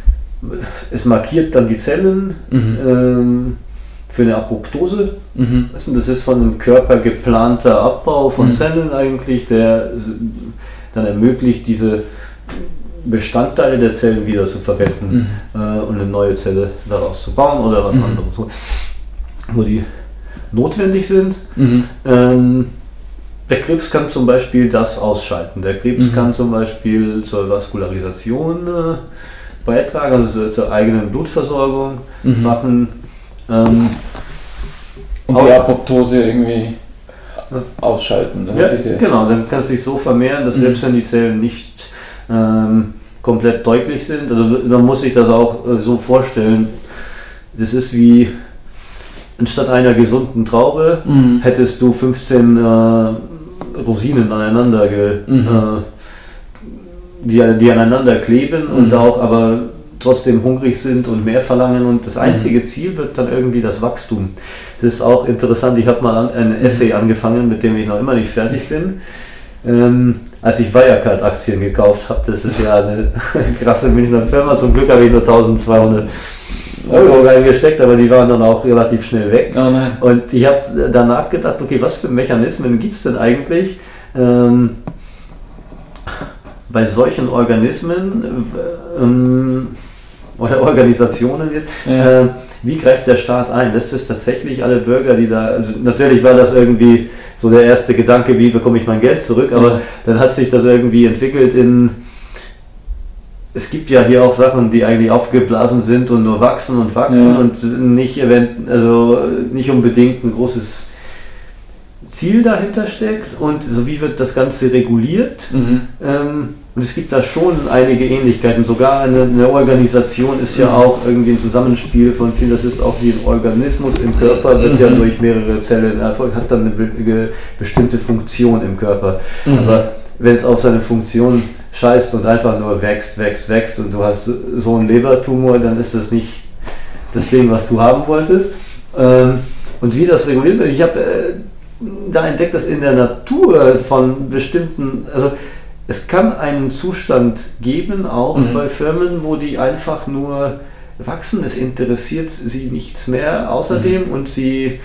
Es markiert dann die Zellen. Ähm, für eine Apoptose. Mhm. Das ist von dem Körper geplanter Abbau von mhm. Zellen eigentlich, der dann ermöglicht, diese Bestandteile der Zellen wieder zu verwenden mhm. äh, und eine neue Zelle daraus zu bauen oder was mhm. anderes, wo die notwendig sind. Mhm. Ähm, der Krebs kann zum Beispiel das ausschalten. Der Krebs Mhm. kann zum Beispiel zur Vaskularisation äh, beitragen, also zur eigenen Blutversorgung machen. Ähm, Und die Apoptose irgendwie ausschalten. Ja, genau, dann kann es sich so vermehren, dass Mhm. selbst wenn die Zellen nicht ähm, komplett deutlich sind, also man muss sich das auch äh, so vorstellen, das ist wie anstatt einer gesunden Traube Mhm. hättest du 15 äh, Rosinen aneinander, ge, Mhm. äh, die, die aneinander kleben und Mhm. auch aber trotzdem hungrig sind und mehr verlangen und das einzige Ziel wird dann irgendwie das Wachstum. Das ist auch interessant, ich habe mal ein Essay angefangen, mit dem ich noch immer nicht fertig bin. Ähm, als ich Wirecard-Aktien gekauft habe, das ist ja eine krasse Münchner Firma, zum Glück habe ich nur 1200 Euro reingesteckt, aber die waren dann auch relativ schnell weg. Oh. Und ich habe danach gedacht, okay, was für Mechanismen gibt es denn eigentlich ähm, bei solchen Organismen äh, ähm, oder Organisationen jetzt? Ja. Äh, wie greift der Staat ein? Lässt es tatsächlich alle Bürger, die da, also natürlich war das irgendwie so der erste Gedanke, wie bekomme ich mein Geld zurück, aber Ja. dann hat sich das irgendwie entwickelt in, es gibt ja hier auch Sachen, die eigentlich aufgeblasen sind und nur wachsen und wachsen Ja. und nicht, event also nicht unbedingt ein großes Ziel dahinter steckt und so wie wird das Ganze reguliert. Mhm. Ähm, und es gibt da schon einige Ähnlichkeiten. Sogar eine, eine Organisation ist ja auch irgendwie ein Zusammenspiel von vielen. Das ist auch wie ein Organismus im Körper, wird ja Mhm. durch mehrere Zellen erfolgt, hat dann eine be bestimmte Funktion im Körper. Mhm. Aber wenn es auf seine Funktion scheißt und einfach nur wächst, wächst, wächst und du hast so einen Lebertumor, dann ist das nicht das Ding, was du haben wolltest. Ähm, und wie das reguliert wird, ich habe äh, da entdeckt, dass in der Natur von bestimmten, also es kann einen Zustand geben, auch Mhm. bei Firmen, wo die einfach nur wachsen, es interessiert sie nichts mehr außerdem und sie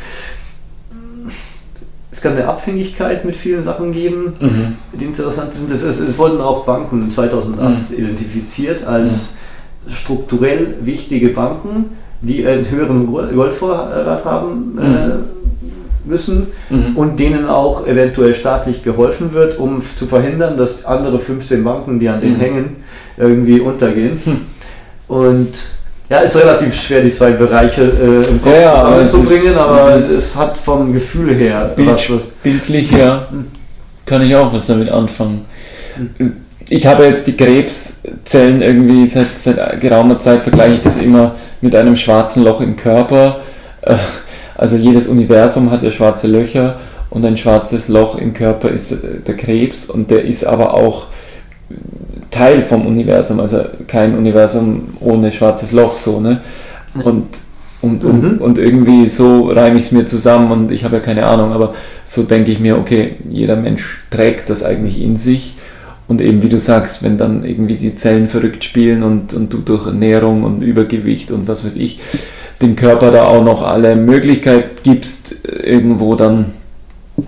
es kann eine Abhängigkeit mit vielen Sachen geben, Mhm. die interessant sind. Das ist, es wurden auch Banken 2008 identifiziert als strukturell wichtige Banken, die einen höheren Gold- Goldvorrat haben äh, müssen Mhm. und denen auch eventuell staatlich geholfen wird, um zu verhindern, dass andere 15 Banken, die an denen Mhm. hängen, irgendwie untergehen. Hm. Und ja, ist relativ schwer, die zwei Bereiche äh, im Kopf Ja, ja, zusammenzubringen, ist- aber es es, hat vom Gefühl her Bild- was, was Bildlich, ja, kann ich auch was damit anfangen. Ich habe jetzt die Krebszellen irgendwie seit, seit geraumer Zeit vergleiche ich das immer mit einem schwarzen Loch im Körper. Äh, Also jedes Universum hat ja schwarze Löcher und ein schwarzes Loch im Körper ist äh, der Krebs und der ist aber auch Teil vom Universum, also kein Universum ohne schwarzes Loch so, ne? Und, und, und, Mhm. und irgendwie so reime ich es mir zusammen und ich habe ja keine Ahnung, aber so denke ich mir, okay, jeder Mensch trägt das eigentlich in sich und eben wie du sagst, wenn dann irgendwie die Zellen verrückt spielen und, und du durch Ernährung und Übergewicht und was weiß ich, dem Körper da auch noch alle Möglichkeit gibst, äh, irgendwo dann äh,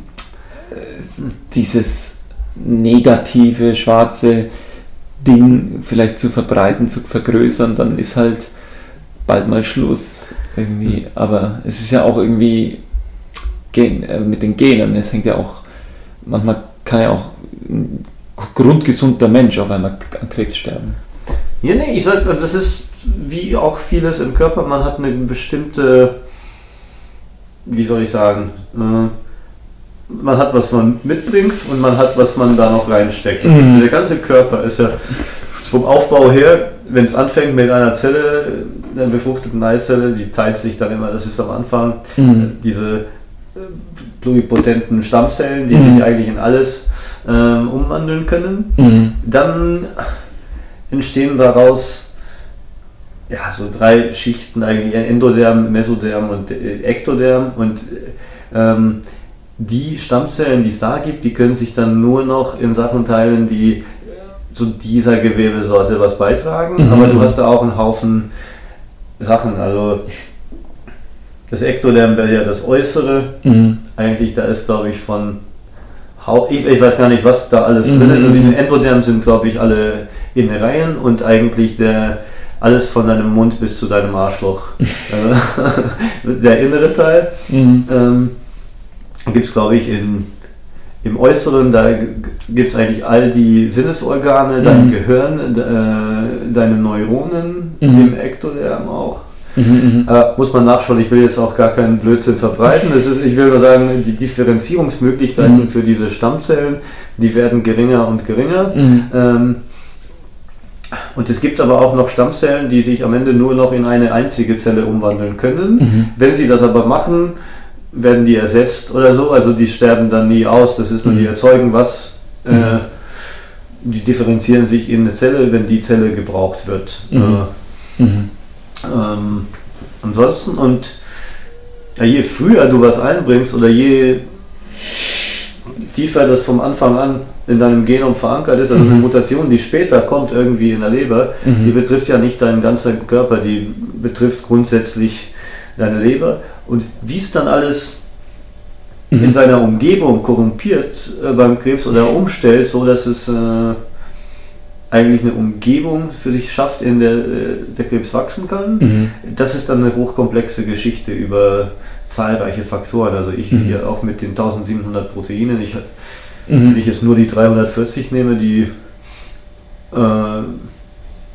dieses negative, schwarze Ding vielleicht zu verbreiten, zu vergrößern, dann ist halt bald mal Schluss irgendwie. Aber es ist ja auch irgendwie Gen, äh, mit den Genen, es hängt ja auch, manchmal kann ja auch ein grundgesunder Mensch auf einmal an Krebs sterben. Ja, nee, ich sag, das ist wie auch vieles im Körper, man hat eine bestimmte, wie soll ich sagen, äh, man hat, was man mitbringt und man hat, was man da noch reinsteckt. Mhm. Der ganze Körper ist ja vom Aufbau her, wenn es anfängt mit einer Zelle, einer befruchteten Eizelle, die teilt sich dann immer, das ist am Anfang, Mhm. diese äh, pluripotenten Stammzellen, die Mhm. sich eigentlich in alles ähm, umwandeln können. Mhm. Dann entstehen daraus ja, so drei Schichten eigentlich, Endoderm, Mesoderm und äh, Ektoderm und ähm, die Stammzellen, die es da gibt, die können sich dann nur noch in Sachen teilen, die zu dieser Gewebesorte was beitragen, Mhm. aber du hast da auch einen Haufen Sachen, also das Ektoderm wäre ja das Äußere, Mhm. eigentlich, da ist glaube ich von ich, ich weiß gar nicht, was da alles drin Mhm. ist. Also die Endoderm sind glaube ich alle Innereien und eigentlich der alles von deinem Mund bis zu deinem Arschloch. Äh, der innere Teil. Mhm. Ähm, Gibt es glaube ich in im Äußeren, da gibt es eigentlich all die Sinnesorgane, dein mhm. Gehirn, äh, deine Neuronen, mhm. im Ektoderm auch. Mhm, äh, muss man nachschauen, ich will jetzt auch gar keinen Blödsinn verbreiten. Das ist, ich will nur sagen, die Differenzierungsmöglichkeiten mhm. für diese Stammzellen, die werden geringer und geringer. Mhm. Ähm, und es gibt aber auch noch Stammzellen, die sich am Ende nur noch in eine einzige Zelle umwandeln können. Mhm. Wenn sie das aber machen, werden die ersetzt oder so, also die sterben dann nie aus, das ist nur, die mhm. erzeugen was, äh, mhm. die differenzieren sich in eine Zelle, wenn die Zelle gebraucht wird. Mhm. Äh, mhm. ähm, ansonsten, und ja, je früher du was einbringst oder je tiefer das vom Anfang an in deinem Genom verankert ist, also eine mhm. Mutation, die später kommt irgendwie in der Leber, mhm. die betrifft ja nicht deinen ganzen Körper, die betrifft grundsätzlich deine Leber. Und wie es dann alles mhm. in seiner Umgebung korrumpiert äh, beim Krebs oder umstellt, so dass es äh, eigentlich eine Umgebung für sich schafft, in der äh, der Krebs wachsen kann, mhm. das ist dann eine hochkomplexe Geschichte über zahlreiche Faktoren. Also ich mhm. hier auch mit den 1700 Proteinen, ich, mhm. wenn ich jetzt nur die 340 nehme, die äh,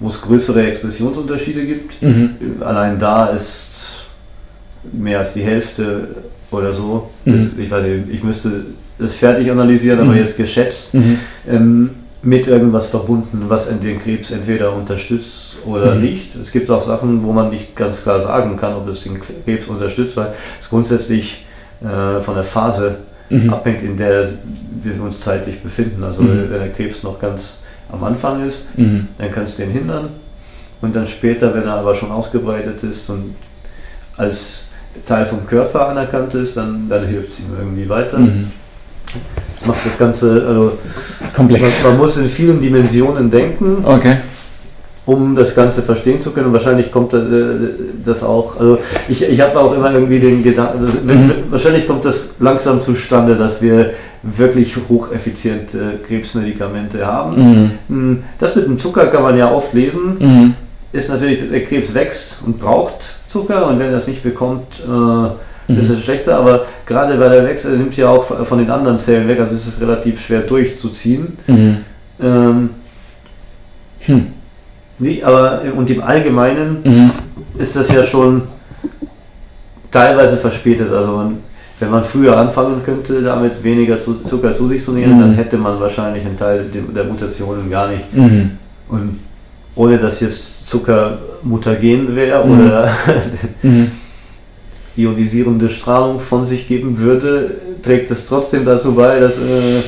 wo es größere Expressionsunterschiede gibt, mhm. allein da ist mehr als die Hälfte oder so. Mhm. Ich, weiß nicht, ich müsste das fertig analysieren, aber mhm. jetzt geschätzt. Mhm. Ähm, mit irgendwas verbunden, was den Krebs entweder unterstützt oder mhm. nicht. Es gibt auch Sachen, wo man nicht ganz klar sagen kann, ob es den Krebs unterstützt, weil es grundsätzlich äh, von der Phase mhm. abhängt, in der wir uns zeitlich befinden. Also mhm. wenn der Krebs noch ganz am Anfang ist, mhm. dann kann es den hindern. Und dann später, wenn er aber schon ausgebreitet ist und als Teil vom Körper anerkannt ist, dann, dann hilft es ihm irgendwie weiter. Das macht das Ganze also komplex. Man, man, muss in vielen Dimensionen denken, okay. um das Ganze verstehen zu können. Und wahrscheinlich kommt äh, das auch. Also ich, ich habe auch immer irgendwie den Gedanken, also mhm. wahrscheinlich kommt das langsam zustande, dass wir wirklich hocheffiziente Krebsmedikamente haben. Mhm. Hm, das mit dem Zucker kann man ja oft lesen. Mhm. Ist natürlich, der Krebs wächst und braucht Zucker und wenn er das nicht bekommt, äh, mhm. ist es schlechter, aber gerade weil der Wechsel nimmt ja auch von den anderen Zellen weg, also ist es relativ schwer durchzuziehen. Mhm. Ähm, hm. Nee, aber und im Allgemeinen mhm. ist das ja schon teilweise verspätet. Also man, wenn man früher anfangen könnte, damit weniger Zucker zu sich zu nehmen, mhm. dann hätte man wahrscheinlich einen Teil der Mutationen gar nicht. Mhm. Und ohne dass jetzt Zucker mutagen wäre mhm. oder mhm ionisierende Strahlung von sich geben würde, trägt es trotzdem dazu bei, dass äh,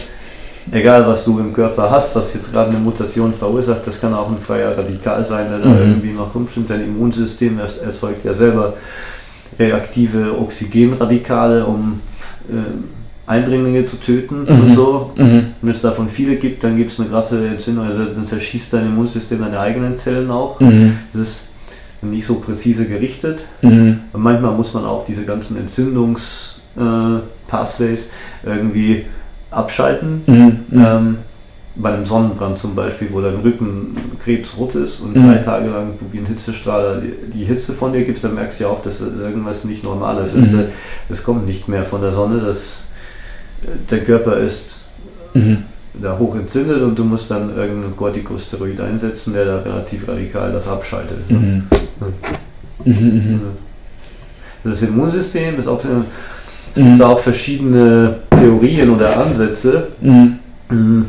egal was du im Körper hast, was jetzt gerade eine Mutation verursacht, das kann auch ein freier Radikal sein, der mhm. da irgendwie noch rumstimmt. Dein Immunsystem erzeugt ja selber reaktive Oxygenradikale, um äh, Eindringlinge zu töten mhm. und so. Mhm. Wenn es davon viele gibt, dann gibt es eine krasse Entzündung, also dann zerschießt dein Immunsystem deine eigenen Zellen auch. Mhm. Das ist nicht so präzise gerichtet. Mhm. Und manchmal muss man auch diese ganzen Entzündungspathways äh, irgendwie abschalten. Mhm. mhm. Ähm, bei einem Sonnenbrand zum Beispiel, wo dein Rücken krebsrot ist und mhm. drei Tage lang du wie ein Hitzestrahler die, Hitze von dir gibst, dann merkst du ja auch, dass irgendwas nicht normal ist. Mhm. Das, kommt nicht mehr von der Sonne, das, der Körper ist mhm da hoch entzündet und du musst dann irgendeinen Corticosteroid einsetzen, der da relativ radikal das abschaltet. Mhm. Mhm, mhm. Das Immunsystem ist auch es gibt mhm. da auch verschiedene Theorien oder Ansätze. Mhm.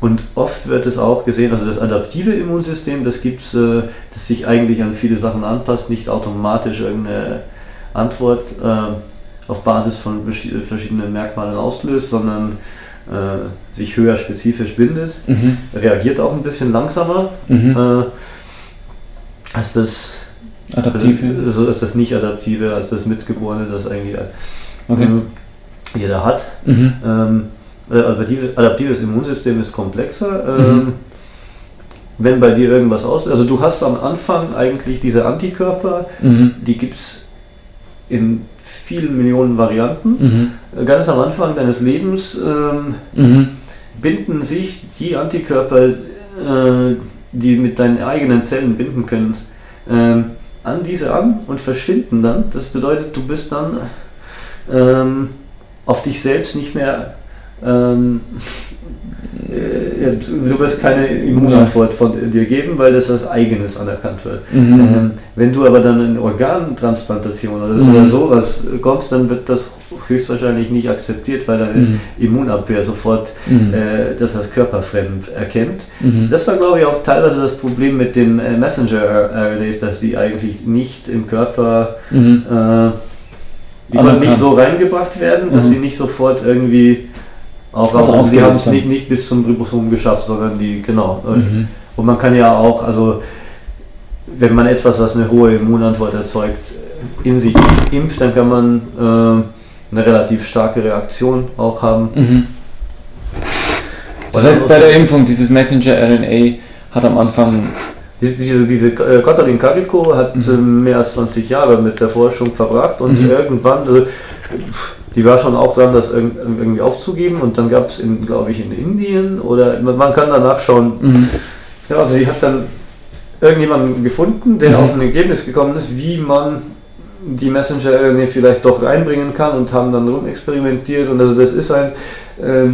Und oft wird es auch gesehen, also das adaptive Immunsystem, das gibt es, äh, das sich eigentlich an viele Sachen anpasst, nicht automatisch irgendeine Antwort äh, auf Basis von verschiedenen Merkmalen auslöst, sondern äh, sich höher spezifisch bindet, mhm. reagiert auch ein bisschen langsamer mhm. äh, als das Adaptive. Also, so ist das nicht Adaptive, als das Mitgeborene, das eigentlich okay. ähm, jeder hat. Mhm. Ähm, adaptive, adaptives Immunsystem ist komplexer. Ähm, mhm. wenn bei dir irgendwas aus, also du hast am Anfang eigentlich diese Antikörper, mhm. die gibt es in vielen Millionen Varianten. Mhm. Ganz am Anfang deines Lebens ähm, mhm. binden sich die Antikörper, äh, die mit deinen eigenen Zellen binden können, äh, an diese an und verschwinden dann. Das bedeutet, du bist dann ähm, auf dich selbst nicht mehr ähm, äh, du wirst keine Immunantwort von dir geben, weil das als eigenes anerkannt wird. Mhm. Ähm, wenn du aber dann in Organtransplantation oder, mhm. oder sowas kommst, dann wird das höchstwahrscheinlich nicht akzeptiert, weil deine mhm. Immunabwehr sofort mhm. äh, das als körperfremd erkennt. Mhm. Das war, glaube ich, auch teilweise das Problem mit den äh, Messenger-RNAs, dass die eigentlich nicht im Körper mhm. äh, die konnten nicht so reingebracht werden, dass sie nicht sofort irgendwie auch, also, also sie haben es nicht, nicht bis zum Ribosom geschafft, sondern die, genau. Mhm. Und man kann ja auch, also wenn man etwas, was eine hohe Immunantwort erzeugt, in sich impft, dann kann man äh, eine relativ starke Reaktion auch haben. Mhm. Das heißt, bei der Impfung, dieses Messenger-RNA hat am Anfang diese, diese äh, Katalin Kariko hat mhm. äh, mehr als 20 Jahre mit der Forschung verbracht und mhm. irgendwann, also, die war schon auch dran, das irgendwie aufzugeben und dann gab es, glaube ich, in Indien oder man kann da nachschauen. Mhm. Ja, also sie hat dann irgendjemanden gefunden, der mhm. auf ein Ergebnis gekommen ist, wie man die Messenger-RNA vielleicht doch reinbringen kann und haben dann rumexperimentiert und also das ist ein, äh,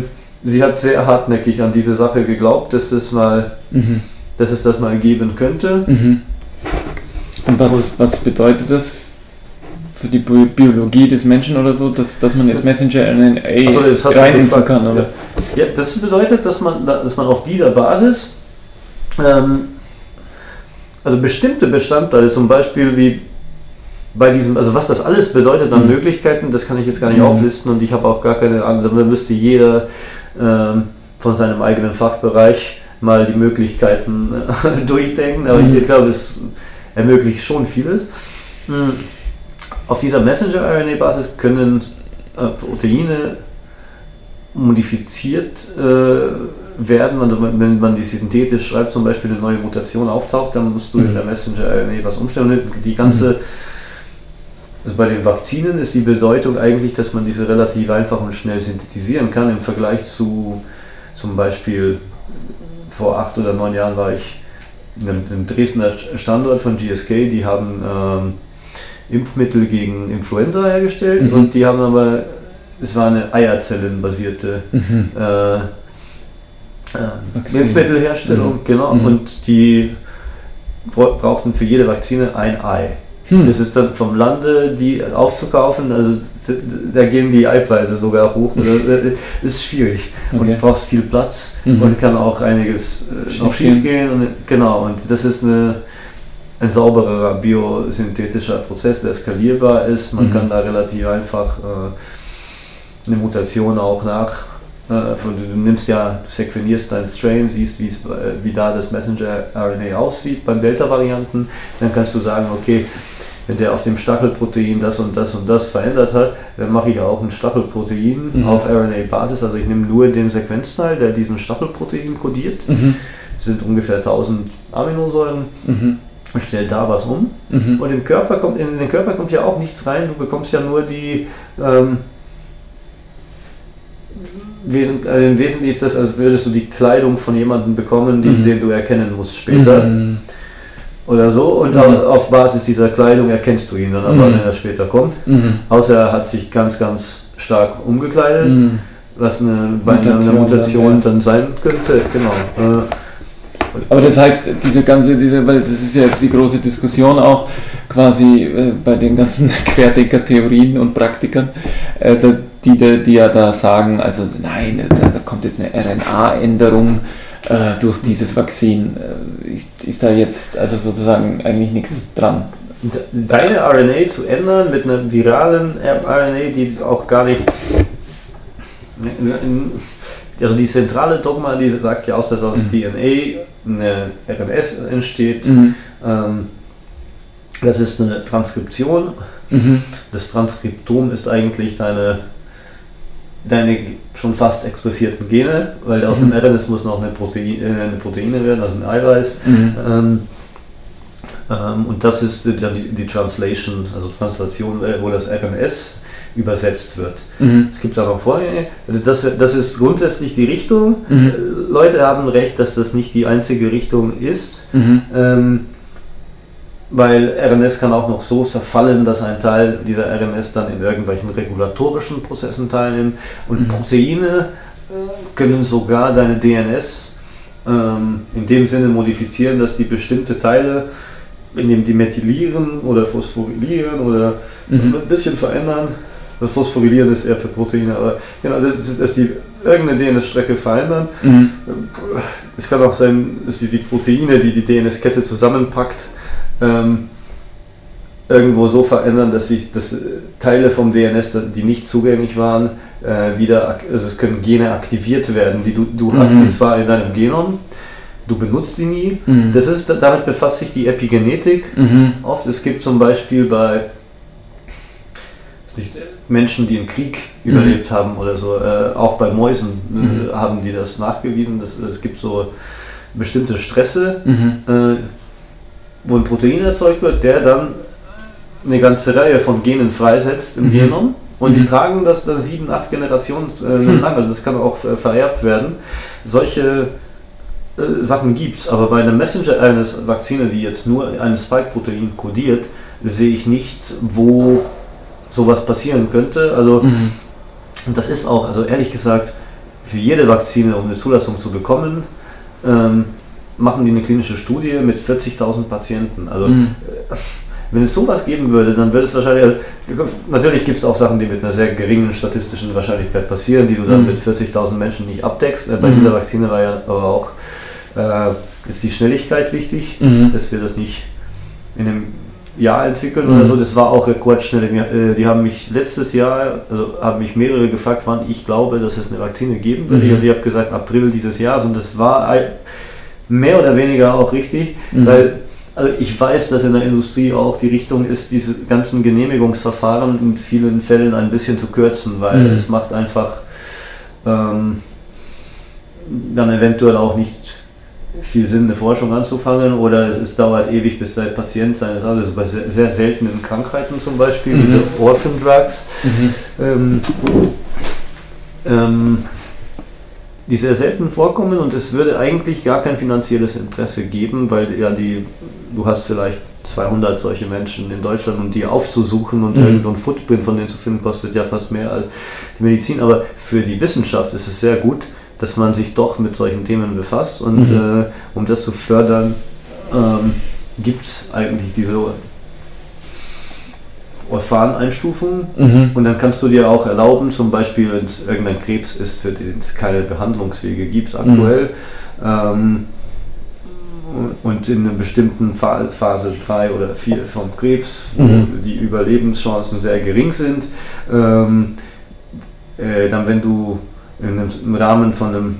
sie hat sehr hartnäckig an diese Sache geglaubt, dass es mal, mhm. dass es das mal geben könnte. Mhm. Und was, was bedeutet das für die Biologie des Menschen oder so, dass, dass man jetzt Messenger-RNA so, reinimpfen kann, oder? Ja. ja. das bedeutet, dass man, dass man auf dieser Basis ähm, also bestimmte Bestandteile, zum Beispiel wie bei diesem, also was das alles bedeutet an mhm. Möglichkeiten, das kann ich jetzt gar nicht mhm. auflisten und ich habe auch gar keine Ahnung, da müsste jeder ähm, von seinem eigenen Fachbereich mal die Möglichkeiten äh, durchdenken, aber mhm. ich glaube, es ermöglicht schon vieles. Mhm. Auf dieser Messenger-RNA-Basis können äh, Proteine modifiziert äh, werden. Also wenn man die synthetisch schreibt, zum Beispiel eine neue Mutation auftaucht, dann musst du mhm. in der Messenger-RNA was umstellen. Die ganze, mhm. also bei den Vakzinen ist die Bedeutung eigentlich, dass man diese relativ einfach und schnell synthetisieren kann im Vergleich zu zum Beispiel vor acht oder neun Jahren war ich in einem, einem Dresdner Standort von GSK, die haben ähm, Impfmittel gegen Influenza hergestellt mhm. und die haben aber, es war eine Eierzellenbasierte mhm. äh, äh, Impfmittelherstellung, mhm. genau, mhm. und die brauchten für jede Vakzine ein Ei. Hm. Das ist dann vom Lande, die aufzukaufen, also da gehen die Eipreise sogar hoch. Das äh, ist schwierig. Okay. Und du brauchst viel Platz mhm. und kann auch einiges äh, noch schief gehen. Und, genau, und das ist eine ein sauberer biosynthetischer Prozess, der skalierbar ist. Man mhm. kann da relativ einfach äh, eine Mutation auch nach. Äh, du nimmst ja, du sequenierst deinen Strain, siehst, äh, wie da das Messenger-RNA aussieht beim Delta-Varianten. Dann kannst du sagen, okay, wenn der auf dem Stachelprotein das und das und das verändert hat, dann mache ich auch ein Stachelprotein mhm. auf RNA-Basis. Also ich nehme nur den Sequenzteil, der diesen Stachelprotein kodiert. Mhm. Das sind ungefähr 1000 Aminosäuren. Mhm stell da was um. Mhm. Und im Körper kommt, in den Körper kommt ja auch nichts rein, du bekommst ja nur die ähm, Wesentlich, also im Wesentlichen ist das, als würdest du die Kleidung von jemandem bekommen, die, mhm. den du erkennen musst später. Mhm. Oder so. Und mhm. auf Basis dieser Kleidung erkennst du ihn dann aber, mhm. wenn er später kommt. Mhm. Außer er hat sich ganz, ganz stark umgekleidet, mhm. was eine, bei Mutation einer Mutation dann, ja. dann sein könnte. Genau. Äh, aber das heißt, diese ganze, diese, weil das ist ja jetzt die große Diskussion auch quasi äh, bei den ganzen Querdenker-Theorien und Praktikern, äh, die, die, die ja da sagen, also nein, da, da kommt jetzt eine RNA-Änderung äh, durch dieses Vakzin. Äh, ist, ist da jetzt also sozusagen eigentlich nichts dran? Deine RNA zu ändern mit einer viralen RNA, die auch gar nicht also die zentrale Dogma, die sagt ja aus, dass aus mhm. DNA eine RNS entsteht. Mhm. Ähm, das ist eine Transkription. Mhm. Das Transkriptom ist eigentlich deine, deine schon fast expressierten Gene, weil aus dem mhm. RNS muss noch eine, Protein, äh, eine Proteine werden, also ein Eiweiß. Mhm. Ähm, ähm, und das ist die, die, Translation, also Translation, äh, wo das RNS übersetzt wird. Mhm. Es gibt aber Vorgänge, also das, das ist grundsätzlich die Richtung. Mhm. Äh, Leute haben recht, dass das nicht die einzige Richtung ist, mhm. ähm, weil RNS kann auch noch so zerfallen, dass ein Teil dieser RNS dann in irgendwelchen regulatorischen Prozessen teilnimmt und mhm. Proteine können sogar deine DNS ähm, in dem Sinne modifizieren, dass die bestimmte Teile, indem die methylieren oder phosphorylieren oder mhm. ein bisschen verändern, das Phosphorylieren ist eher für Proteine, aber genau, das ist, dass die irgendeine DNS-Strecke verändern. Mhm. Es kann auch sein, dass die, die Proteine, die die DNS-Kette zusammenpackt, ähm, irgendwo so verändern, dass sich dass Teile vom DNS, die nicht zugänglich waren, äh, wieder, also es können Gene aktiviert werden, die du, du mhm. hast die zwar in deinem Genom, du benutzt sie nie. Mhm. Das ist, damit befasst sich die Epigenetik mhm. oft. Es gibt zum Beispiel bei Menschen, die im Krieg mhm. überlebt haben oder so, äh, auch bei Mäusen äh, mhm. haben die das nachgewiesen. Dass, es gibt so bestimmte Stresse, mhm. äh, wo ein Protein erzeugt wird, der dann eine ganze Reihe von Genen freisetzt im mhm. Genom. Und die mhm. tragen das dann sieben, acht Generationen äh, lang. Also das kann auch äh, vererbt werden. Solche Sachen gibt es. Aber bei einem Messenger eines Vakzine, die jetzt nur ein Spike-Protein kodiert, sehe ich nicht, wo sowas passieren könnte. Also mhm. das ist auch, also ehrlich gesagt, für jede Vakzine, um eine Zulassung zu bekommen, ähm, machen die eine klinische Studie mit 40.000 Patienten. Also mhm. äh, wenn es sowas geben würde, dann würde es wahrscheinlich, also, natürlich gibt es auch Sachen, die mit einer sehr geringen statistischen Wahrscheinlichkeit passieren, die du dann mhm. mit 40.000 Menschen nicht abdeckst. Äh, bei mhm. dieser Vakzine war ja aber auch äh, ist die Schnelligkeit wichtig, mhm. dass wir das nicht in einem Jahr entwickeln oder mhm. so. Das war auch rekordschnell. Äh, die haben mich letztes Jahr, also haben mich mehrere gefragt, wann ich glaube, dass es eine Vakzine geben wird. Mhm. Und ich habe gesagt, April dieses Jahres. Und das war mehr oder weniger auch richtig, mhm. weil also ich weiß, dass in der Industrie auch die Richtung ist, diese ganzen Genehmigungsverfahren in vielen Fällen ein bisschen zu kürzen, weil mhm. es macht einfach ähm, dann eventuell auch nicht viel Sinn, eine Forschung anzufangen oder es, dauert ewig, bis der Patient seines also bei sehr, sehr, seltenen Krankheiten zum Beispiel, mhm. diese Orphan Drugs, mhm. ähm, ähm, die sehr selten vorkommen und es würde eigentlich gar kein finanzielles Interesse geben, weil ja die, du hast vielleicht 200 solche Menschen in Deutschland und die aufzusuchen und mhm. irgendwo ein Footprint von denen zu finden, kostet ja fast mehr als die Medizin. Aber für die Wissenschaft ist es sehr gut, dass man sich doch mit solchen Themen befasst und mhm. äh, um das zu fördern, ähm, gibt es eigentlich diese Orphan-Einstufung mhm. und dann kannst du dir auch erlauben, zum Beispiel, wenn es irgendein Krebs ist, für den es keine Behandlungswege gibt aktuell, mhm. ähm, und in einer bestimmten Phase 3 oder 4 vom Krebs, mhm. die Überlebenschancen sehr gering sind, ähm, äh, dann wenn du im Rahmen von einem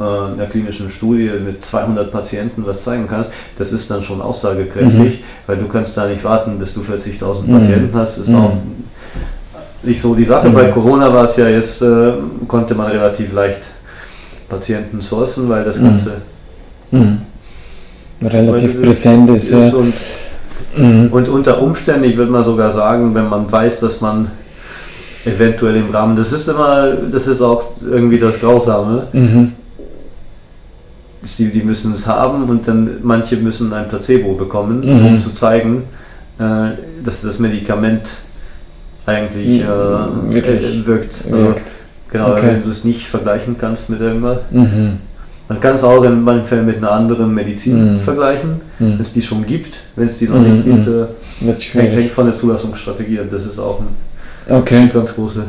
äh, einer klinischen Studie mit 200 Patienten was zeigen kannst, das ist dann schon aussagekräftig, mhm. weil du kannst da nicht warten, bis du 40.000 mhm. Patienten hast. Ist mhm. auch nicht so die Sache. Bei Corona war es ja jetzt, äh, konnte man relativ leicht Patienten sourcen, weil das mhm. Ganze mhm. relativ präsent ist. ist ja. und, mhm. und unter Umständen, ich würde mal sogar sagen, wenn man weiß, dass man eventuell im Rahmen, das ist immer, das ist auch irgendwie das Grausame. Mhm die, die müssen es haben und dann manche müssen ein Placebo bekommen, mhm. um zu zeigen, äh, dass das Medikament eigentlich äh, äh, wirkt. Also, Genau, okay. wenn du es nicht vergleichen kannst mit irgendwas. Mhm. Man kann es auch in manchen Fällen mit einer anderen Medizin mhm. vergleichen, mhm. wenn es die schon gibt. Wenn es die noch nicht mhm. gibt, äh, hängt, hängt von der Zulassungsstrategie ab. Das ist auch ein, okay. ganz große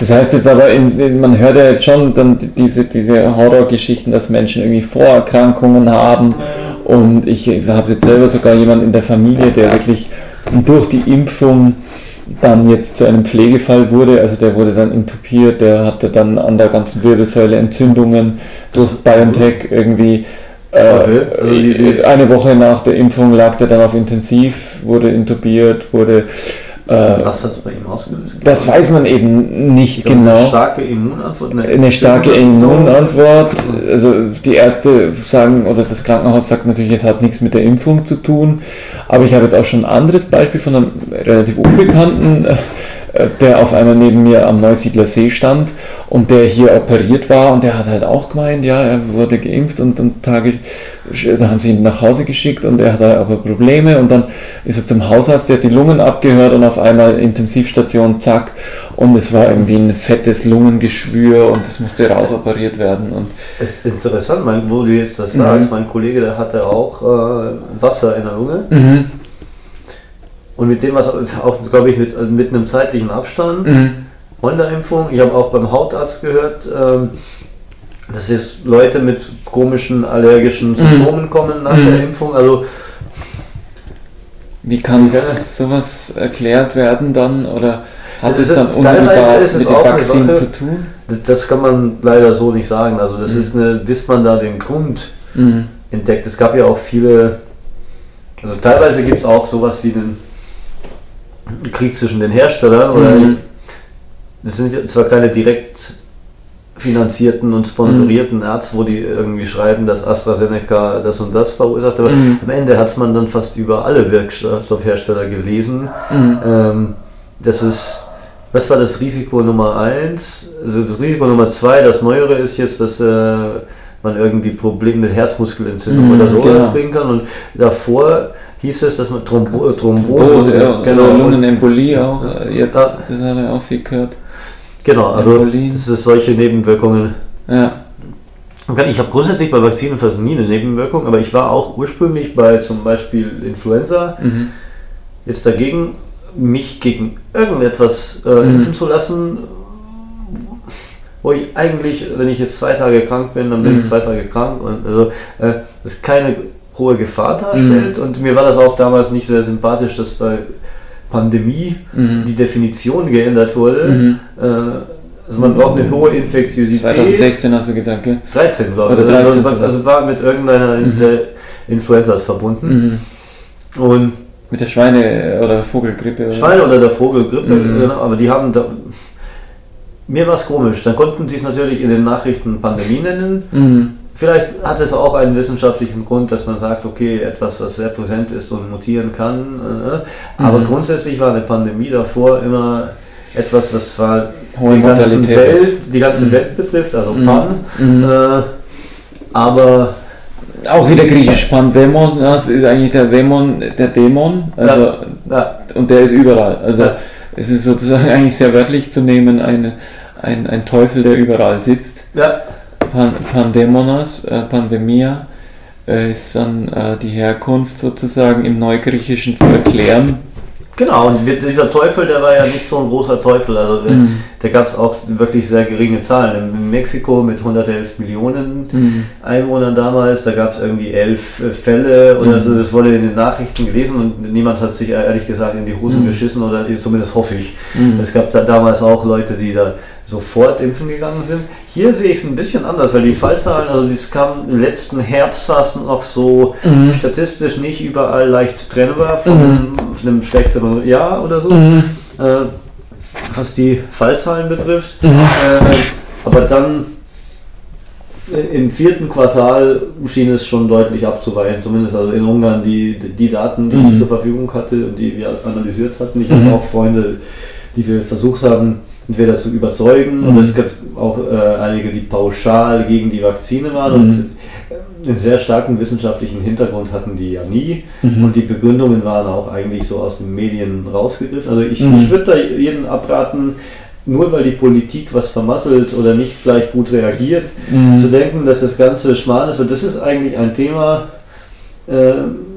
das heißt jetzt aber, in, man hört ja jetzt schon dann diese, diese Horrorgeschichten, dass Menschen irgendwie Vorerkrankungen haben. Und ich habe jetzt selber sogar jemanden in der Familie, der wirklich durch die Impfung dann jetzt zu einem Pflegefall wurde, also der wurde dann intubiert, der hatte dann an der ganzen Wirbelsäule Entzündungen durch BioNTech irgendwie. Äh, okay. also eine Woche nach der Impfung lag der dann auf Intensiv, wurde intubiert, wurde äh, Was hat es bei ihm ausgelöst? Das weiß man eben nicht genau. Eine starke Immunantwort? Eine, eine starke Immunantwort. Also die Ärzte sagen, oder das Krankenhaus sagt natürlich, es hat nichts mit der Impfung zu tun. Aber ich habe jetzt auch schon ein anderes Beispiel von einem relativ unbekannten äh, der auf einmal neben mir am Neusiedler See stand und der hier operiert war und der hat halt auch gemeint, ja, er wurde geimpft und, und Tage, da haben sie ihn nach Hause geschickt und er hatte aber Probleme und dann ist er zum Hausarzt, der hat die Lungen abgehört und auf einmal Intensivstation, zack, und es war irgendwie ein fettes Lungengeschwür und es musste rausoperiert werden. Und es ist interessant, mein, wo du jetzt das sagst, mhm. mein Kollege, der hatte auch äh, Wasser in der Lunge. Mhm und mit dem, was auch, glaube ich, mit, also mit einem zeitlichen Abstand mhm. von der Impfung. Ich habe auch beim Hautarzt gehört, ähm, dass jetzt Leute mit komischen allergischen mhm. Symptomen mhm. kommen nach mhm. der Impfung. Also wie kann sowas erklärt werden dann oder hat also es dann unmittelbar mit dem Vaccin zu tun? Das kann man leider so nicht sagen. Also das mhm. ist eine, bis man da den Grund mhm. entdeckt. Es gab ja auch viele, also teilweise gibt es auch sowas wie einen Krieg zwischen den Herstellern oder mhm. das sind zwar keine direkt finanzierten und sponsorierten mhm. Ärzte, wo die irgendwie schreiben, dass AstraZeneca das und das verursacht, aber mhm. am Ende hat man dann fast über alle Wirkstoffhersteller gelesen. Mhm. Ähm, das ist, was war das Risiko Nummer eins? Also das Risiko Nummer zwei, das Neuere ist jetzt, dass äh, man irgendwie Probleme mit Herzmuskelentzündung mhm, oder sowas genau. bringen kann und davor hieß es, dass man Thrombo Thrombose, Thrombose ja, genau, Lungenembolie auch, äh, jetzt, ja. das haben wir auch viel gehört. Genau, also Embolien. das ist solche Nebenwirkungen. Ja. Ich habe grundsätzlich bei Vakzinen fast nie eine Nebenwirkung, aber ich war auch ursprünglich bei zum Beispiel Influenza mhm. jetzt dagegen, mich gegen irgendetwas äh, mhm. impfen zu lassen, wo ich eigentlich, wenn ich jetzt zwei Tage krank bin, dann bin mhm. ich zwei Tage krank und also äh, das ist keine hohe Gefahr darstellt. Mhm. Und mir war das auch damals nicht sehr sympathisch, dass bei Pandemie mhm. die Definition geändert wurde. Mhm. Äh, also man braucht eine hohe Infektiosität. 2016 hast du gesagt, gell? 13, glaube ich. Oder 13 also, also war mit irgendeiner mhm. Influenza verbunden. Mhm. Und mit der Schweine- oder Vogelgrippe. Oder? Schweine- oder der Vogelgrippe, mhm. genau, aber die haben da, mir war es komisch. Dann konnten sie es natürlich in den Nachrichten Pandemie nennen. Mhm. Vielleicht hat es auch einen wissenschaftlichen Grund, dass man sagt, okay, etwas, was sehr präsent ist und mutieren kann. Äh, aber mhm. grundsätzlich war eine Pandemie davor immer etwas, was zwar die, ganze Welt, die ganze mhm. Welt betrifft, also mhm. Pan, mhm. äh, aber auch wieder griechisch Pandemon, das ist eigentlich der Dämon, der Dämon, also ja, ja. und der ist überall. Also ja. es ist sozusagen eigentlich sehr wörtlich zu nehmen, eine, ein, ein Teufel, der überall sitzt. Ja. Pan Pandemonas, äh, Pandemia, äh, ist dann äh, die Herkunft sozusagen im Neugriechischen zu erklären. Genau, und dieser Teufel, der war ja nicht so ein großer Teufel. Also mhm. Da gab es auch wirklich sehr geringe Zahlen. In Mexiko mit 111 Millionen mhm. Einwohnern damals, da gab es irgendwie elf äh, Fälle oder mhm. so. Das wurde in den Nachrichten gelesen und niemand hat sich ehrlich gesagt in die Hosen mhm. geschissen oder zumindest hoffe ich. Mhm. Es gab da damals auch Leute, die da sofort impfen gegangen sind. Hier sehe ich es ein bisschen anders, weil die Fallzahlen, also das kam letzten Herbst es noch so mhm. statistisch nicht überall leicht trennbar von, mhm. von einem schlechteren Jahr oder so, mhm. äh, was die Fallzahlen betrifft. Mhm. Äh, aber dann äh, im vierten Quartal schien es schon deutlich abzuweichen, zumindest also in Ungarn die, die Daten, die ich mhm. zur Verfügung hatte und die wir analysiert hatten. Ich habe mhm. auch Freunde, die wir versucht haben, entweder zu überzeugen mhm. und es gab auch äh, einige, die pauschal gegen die Vakzine waren mhm. und einen sehr starken wissenschaftlichen Hintergrund hatten die ja nie mhm. und die Begründungen waren auch eigentlich so aus den Medien rausgegriffen. Also ich, mhm. ich würde da jedem abraten, nur weil die Politik was vermasselt oder nicht gleich gut reagiert, mhm. zu denken, dass das Ganze Schmarrn ist. Und das ist eigentlich ein Thema äh,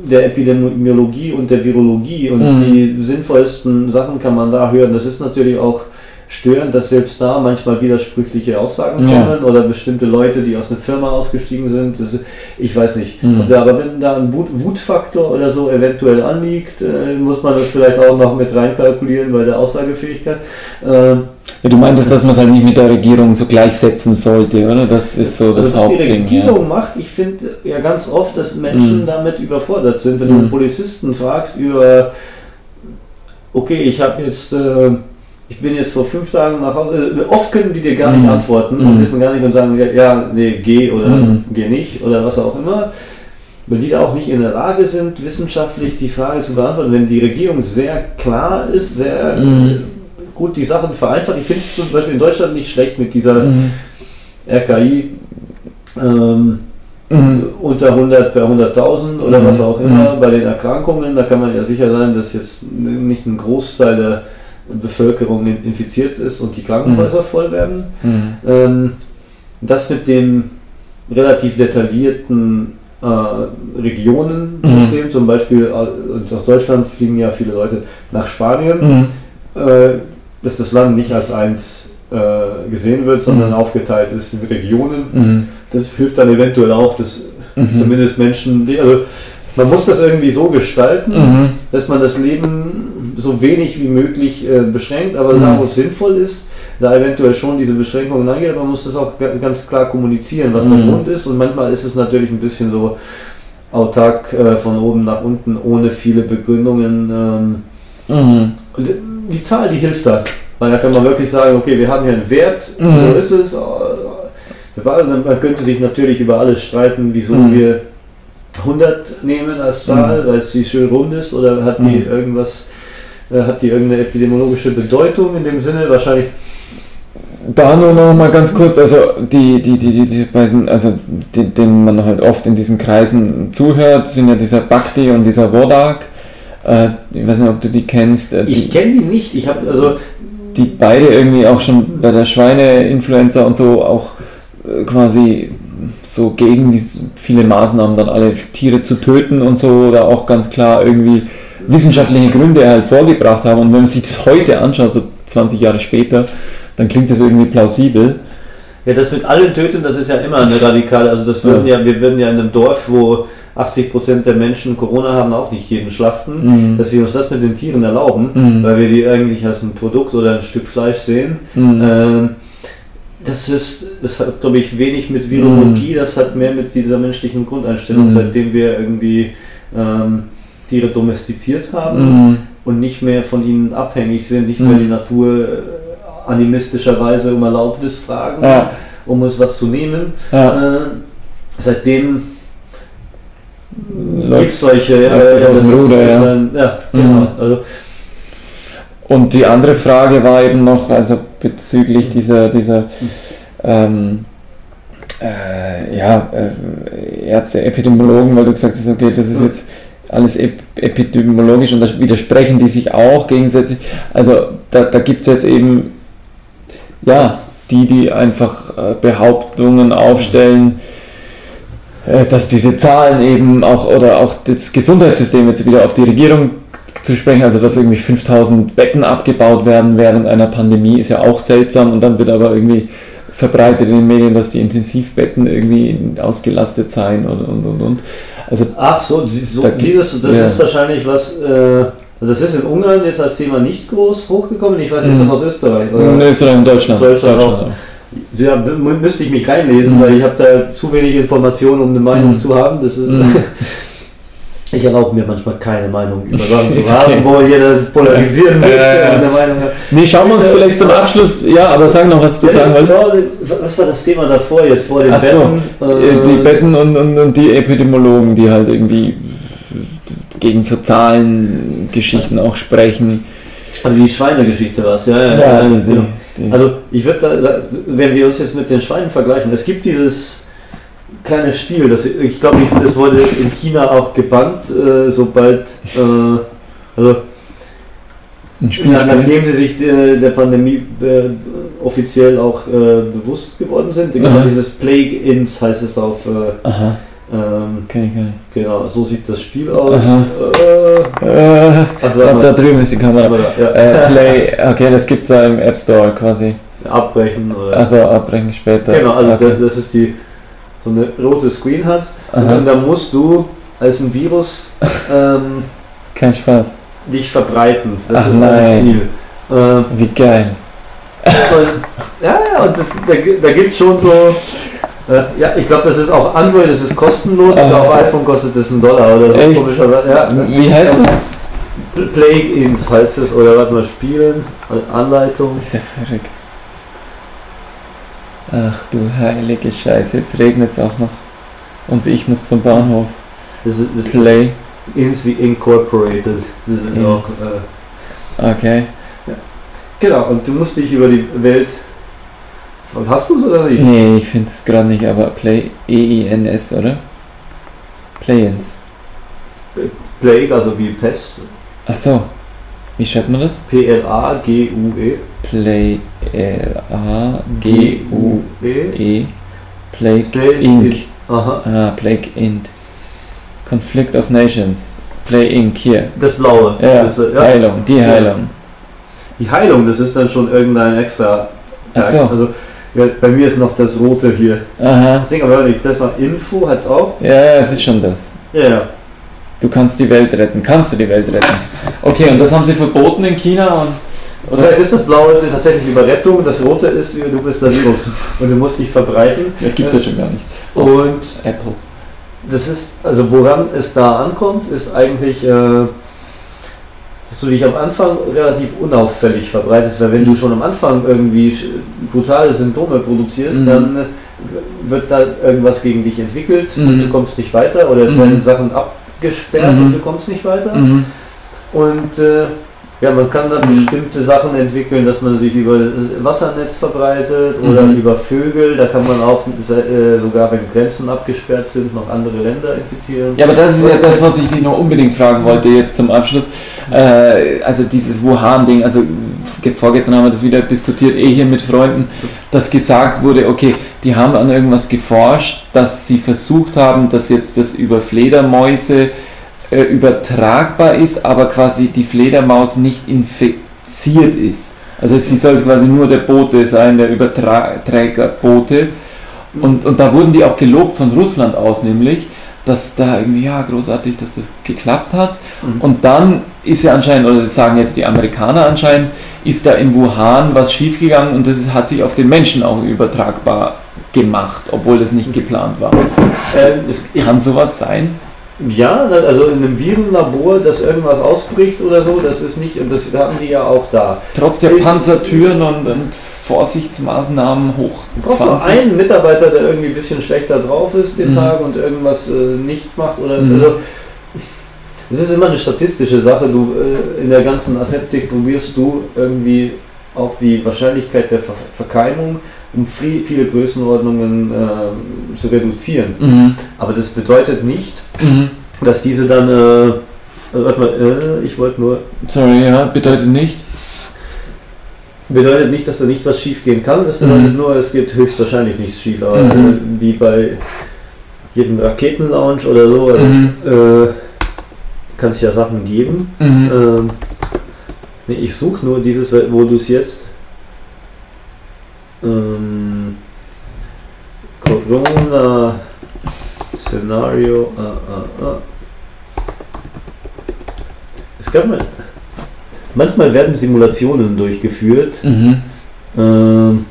der Epidemiologie und der Virologie und mhm. die sinnvollsten Sachen kann man da hören. Das ist natürlich auch störend, dass selbst da manchmal widersprüchliche Aussagen kommen ja. oder bestimmte Leute, die aus einer Firma ausgestiegen sind. Das, ich weiß nicht. Mhm. Da, aber wenn da ein Wut, Wutfaktor oder so eventuell anliegt, äh, muss man das vielleicht auch noch mit reinkalkulieren bei der Aussagefähigkeit. Äh, ja, du meintest, dass man es halt nicht mit der Regierung so gleichsetzen sollte, oder? Das ist so das also, Hauptding. Was die Regierung ja. macht, ich finde ja ganz oft, dass Menschen mhm. damit überfordert sind. Wenn mhm. du einen Polizisten fragst über, okay, ich habe jetzt... Äh, ich bin jetzt vor fünf Tagen nach Hause. Oft können die dir gar nicht mhm. antworten und mhm. wissen gar nicht und sagen, ja, nee, geh oder mhm. geh nicht oder was auch immer. Weil die auch nicht in der Lage sind, wissenschaftlich die Frage zu beantworten. Wenn die Regierung sehr klar ist, sehr mhm. gut die Sachen vereinfacht. Ich finde es zum Beispiel in Deutschland nicht schlecht mit dieser Mhm. RKI ähm, Mhm. unter 100 per 100.000 oder Mhm. was auch immer Mhm. bei den Erkrankungen. Da kann man ja sicher sein, dass jetzt nicht ein Großteil der Bevölkerung in- infiziert ist und die Krankenhäuser voll werden. Mhm. Ähm, das mit dem relativ detaillierten äh, Regionensystem, zum Beispiel äh, aus Deutschland fliegen ja viele Leute nach Spanien, Mhm. äh, dass das Land nicht als eins äh, gesehen wird, sondern Mhm. aufgeteilt ist in Regionen. Mhm. Das hilft dann eventuell auch, dass Mhm. zumindest Menschen, also man muss das irgendwie so gestalten, Mhm. dass man das Leben so wenig wie möglich äh, beschränkt, aber Mhm. da wo es sinnvoll ist, da eventuell schon diese Beschränkungen angeht, aber man muss das auch ga- ganz klar kommunizieren, was der Mhm. Grund ist und manchmal ist es natürlich ein bisschen so autark äh, von oben nach unten, ohne viele Begründungen. Ähm, Mhm. die Zahl, die hilft da, weil da kann man wirklich sagen, okay, wir haben hier einen Wert, Mhm. so ist es. äh, waren- Man könnte sich natürlich über alles streiten, wieso Mhm. wir 100 nehmen als Zahl, weil es die schön rund ist oder hat die Mhm. irgendwas, äh, hat die irgendeine epidemiologische Bedeutung in dem Sinne? Wahrscheinlich. Da nur noch mal ganz kurz, also die, die, die, die, die beiden, also die, denen man halt oft in diesen Kreisen zuhört, sind ja dieser Bhakti und dieser Wodak. Äh, ich weiß nicht, ob du die kennst. Äh, Ich die, kenne die nicht. Ich habe also die beide irgendwie auch schon bei der Schweineinfluenza und so auch äh, quasi so gegen die viele Maßnahmen dann alle Tiere zu töten und so oder auch ganz klar irgendwie wissenschaftliche Gründe halt vorgebracht haben und wenn man sich das heute anschaut, so 20 Jahre später, dann klingt das irgendwie plausibel. Ja, das mit allen töten, das ist ja immer eine radikale. Also das würden ja, wir würden ja in einem Dorf, wo 80% der Menschen Corona haben, auch nicht jeden schlachten, Mhm. dass wir uns das mit den Tieren erlauben, Mhm. weil wir die eigentlich als ein Produkt oder ein Stück Fleisch sehen. Mhm. Ähm, das ist, das hat, glaube ich, wenig mit Virologie, das hat mehr mit dieser menschlichen Grundeinstellung, Mhm. seitdem wir irgendwie ähm, Tiere domestiziert haben Mhm. und nicht mehr von ihnen abhängig sind, nicht Mhm. mehr die Natur äh, animistischerweise um Erlaubnis fragen, Ja. um uns was zu nehmen. Ja. Äh, seitdem gibt es solche, ja, läuft das ja, aus dem ist- Ruder, ist ja. Ein, ja, Mhm. Also, Und die andere Frage war eben noch, also bezüglich dieser, dieser ähm, äh, ja, äh, Ärzte, Epidemiologen, weil du gesagt hast, okay, das ist Ja. jetzt alles ep epidemiologisch und da widersprechen die sich auch gegenseitig. Also da, da gibt es jetzt eben, ja, die, die einfach äh, Behauptungen aufstellen, äh, dass diese Zahlen eben auch, oder auch das Gesundheitssystem jetzt wieder auf die Regierung zu sprechen, also dass irgendwie 5000 Betten abgebaut werden während einer Pandemie, ist ja auch seltsam und dann wird aber irgendwie verbreitet in den Medien, dass die Intensivbetten irgendwie ausgelastet seien und und und und. Also ach so, so Da dieses, das ja. ist wahrscheinlich was, äh, das ist in Ungarn jetzt als Thema nicht groß hochgekommen. Ich weiß nicht, ist das Mhm. aus Österreich? Oder? in Österreich und Deutschland. Deutschland auch. Ja, mü- müsste ich mich reinlesen, Mhm. weil ich habe da zu wenig Informationen, um eine Meinung Mhm. zu haben. Das ist, Mhm. ich erlaube mir manchmal keine Meinung über Sachen zu haben, okay. wo jeder polarisieren Äh, eine Meinung hat. Nee, schauen wir uns vielleicht zum Abschluss, ja, aber sag noch, was du sagen wolltest. Ja, was war das Thema davor jetzt vor den Ach so, Betten? Äh, Die Betten und, und, und die Epidemiologen, die halt irgendwie gegen so Zahlengeschichten auch sprechen. Also die Schweinegeschichte war es, ja, ja, ja, die, genau. die, Also ich würde da, wenn wir uns jetzt mit den Schweinen vergleichen, es gibt dieses kleine Spiel, das ich glaube, das wurde in China auch gebannt, äh, sobald, äh, also ein Spiel, na, nachdem sie sich äh, der Pandemie äh, offiziell auch äh, bewusst geworden sind, genau dieses Plague Ins heißt es auf, äh, Aha, ähm, gar nicht. genau, so sieht das Spiel aus. Also da, drüben ist die Kamera. Ja, Play, okay, das gibt's ja im App Store quasi. abbrechen oder. Also abbrechen später. Genau, also okay. da- das ist die so eine rote Screen hat und Aha, dann da musst du als ein Virus ähm, kein Spaß. dich verbreiten. Das Ach ist dein nein. Ziel. Ähm, Wie geil. und, ja, ja, und das, da, da gibt es schon so. Äh, ja, ich glaube, das ist auf Android, das ist kostenlos und auf iPhone kostet das einen Dollar oder so. Echt? Komischerweise. Ja, Wie heißt das? Plague Ins heißt es, oder warte mal, Spielen, Anleitung. Das ist ja verrückt. Ach du heilige Scheiße, jetzt regnet es auch noch. Und ich muss zum Bahnhof. Das ist, das Play. Ins wie Incorporated. Das ist Ins. auch. Äh, Okay. Genau, und du musst dich über die Welt. Hast du es oder nicht? Nee, ich finde es gerade nicht, aber Play E-I-N-S, oder? Play-ins. Plague, also wie Pest. Ach so. Wie schreibt man das? P-L-A-G-U-E. Play L-A-G-U-E. G-U-E. Plague Space Inc. It. Aha. Ah, Plague Int. Conflict of Nations. Play Inc. hier. Das blaue. Ja, Das, ja. Heilung, die. Heilung. Die Heilung, das ist dann schon irgendein extra. Ach so. Also ja, bei mir ist noch das rote hier. Aha. Das Ding aber nicht, das war Info, hat's auch. Ja, ja, es ist schon das. Ja, ja. Du kannst die Welt retten. Kannst du die Welt retten? Okay, und das haben sie verboten in China und. Oder? Vielleicht ist das blaue tatsächlich Überrettung, das rote ist, du bist der Virus und du musst dich verbreiten. Vielleicht gibt es das schon gar nicht. Und Apple. das ist, also woran es da ankommt, ist eigentlich, äh, dass du dich am Anfang relativ unauffällig verbreitest, weil wenn du schon am Anfang irgendwie brutale Symptome produzierst, Mhm. dann äh, wird da irgendwas gegen dich entwickelt und Mhm. du kommst nicht weiter oder es Mhm. werden Sachen abgesperrt Mhm. und du kommst nicht weiter. Mhm. Und äh, ja, man kann dann Mhm. bestimmte Sachen entwickeln, dass man sich über äh, Wassernetz verbreitet oder Mhm. über Vögel. Da kann man auch äh, sogar, wenn Grenzen abgesperrt sind, noch andere Länder infizieren. Ja, aber das ist ja das, was ich dich noch unbedingt fragen wollte jetzt zum Abschluss. Äh, also dieses Wuhan-Ding, also ge- vorgestern haben wir das wieder diskutiert, eh hier mit Freunden, dass gesagt wurde, okay, die haben an irgendwas geforscht, dass sie versucht haben, dass jetzt das über Fledermäuse äh, übertragbar ist, aber quasi die Fledermaus nicht infiziert ist. Also sie soll quasi nur der Bote sein, der Überträgerbote. Und, und da wurden die auch gelobt von Russland aus, nämlich, dass da irgendwie, ja, großartig, dass das geklappt hat. Mhm. Und dann ist ja anscheinend, oder das sagen jetzt die Amerikaner anscheinend, ist da in Wuhan was schiefgegangen und das hat sich auf den Menschen auch übertragbar gemacht, obwohl das nicht geplant war. Ähm, Kann sowas sein? Ja, also in einem Virenlabor, dass irgendwas ausbricht oder so, das ist nicht, und das haben die ja auch da. Trotz der Panzertüren und, und Vorsichtsmaßnahmen hoch Du brauchst 20. einen Mitarbeiter, der irgendwie ein bisschen schlechter drauf ist den Mhm. Tag und irgendwas äh, nicht macht oder Mhm. also, es ist immer eine statistische Sache. Du äh, in der ganzen Aseptik probierst du irgendwie auch die Wahrscheinlichkeit der Ver Verkeimung um viel, viele Größenordnungen äh, zu reduzieren. Mhm. Aber das bedeutet nicht, Mhm. dass diese dann äh, warte mal, äh, ich wollte nur Sorry, ja, bedeutet nicht. Bedeutet nicht, dass da nicht was schief gehen kann, es bedeutet Mhm. nur, es geht höchstwahrscheinlich nichts schief. Aber Mhm. äh, wie bei jedem Raketenlaunch oder so, äh, Mhm. äh, kann es ja Sachen geben. Mhm. Ähm, nee, ich suche nur dieses, wo du es jetzt. Ähm, Corona Szenario. Ah, ah, ah. Es gab mal. Manchmal werden Simulationen durchgeführt. Mhm. Ähm,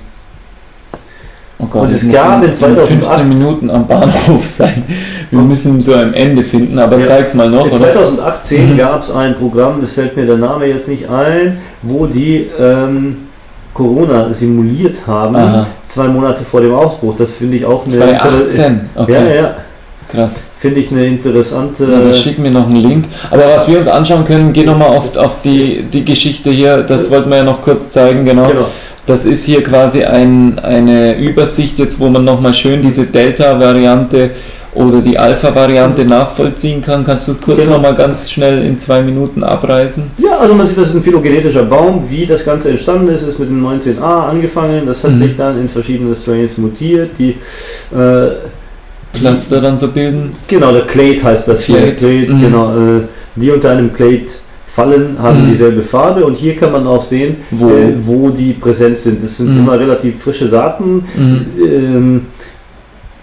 Oh Gott, Und es gab in 2008 15 Minuten am Bahnhof sein. Wir müssen so ein Ende finden, aber Ja. zeig's mal noch. In Oder? 2018 Mhm. gab es ein Programm, es fällt mir der Name jetzt nicht ein, wo die ähm, Corona simuliert haben, Aha. zwei Monate vor dem Ausbruch. Das finde ich auch eine 2018, okay, Ja, ja, krass. finde ich eine interessante. Ja, das schick mir noch einen Link. Aber was wir uns anschauen können, geh nochmal auf, auf die, die Geschichte hier, das wollten wir ja noch kurz zeigen, genau. genau. Das ist hier quasi ein, eine Übersicht jetzt, wo man nochmal schön diese Delta-Variante oder die Alpha-Variante nachvollziehen kann. Kannst du es kurz Genau. nochmal ganz schnell in zwei Minuten abreißen? Ja, also man sieht, das ist ein phylogenetischer Baum. Wie das Ganze entstanden ist, ist mit dem 19a angefangen. Das hat Mhm. sich dann in verschiedene Strains mutiert. Die äh, Cluster dann so bilden? Genau, der Clade heißt das hier. Clade, Clade, mhm. genau. Äh, die unter einem Clade fallen, haben Mhm. dieselbe Farbe und hier kann man auch sehen, Wo? äh, wo die präsent sind. Das sind Mhm. immer relativ frische Daten. Mhm. Ähm,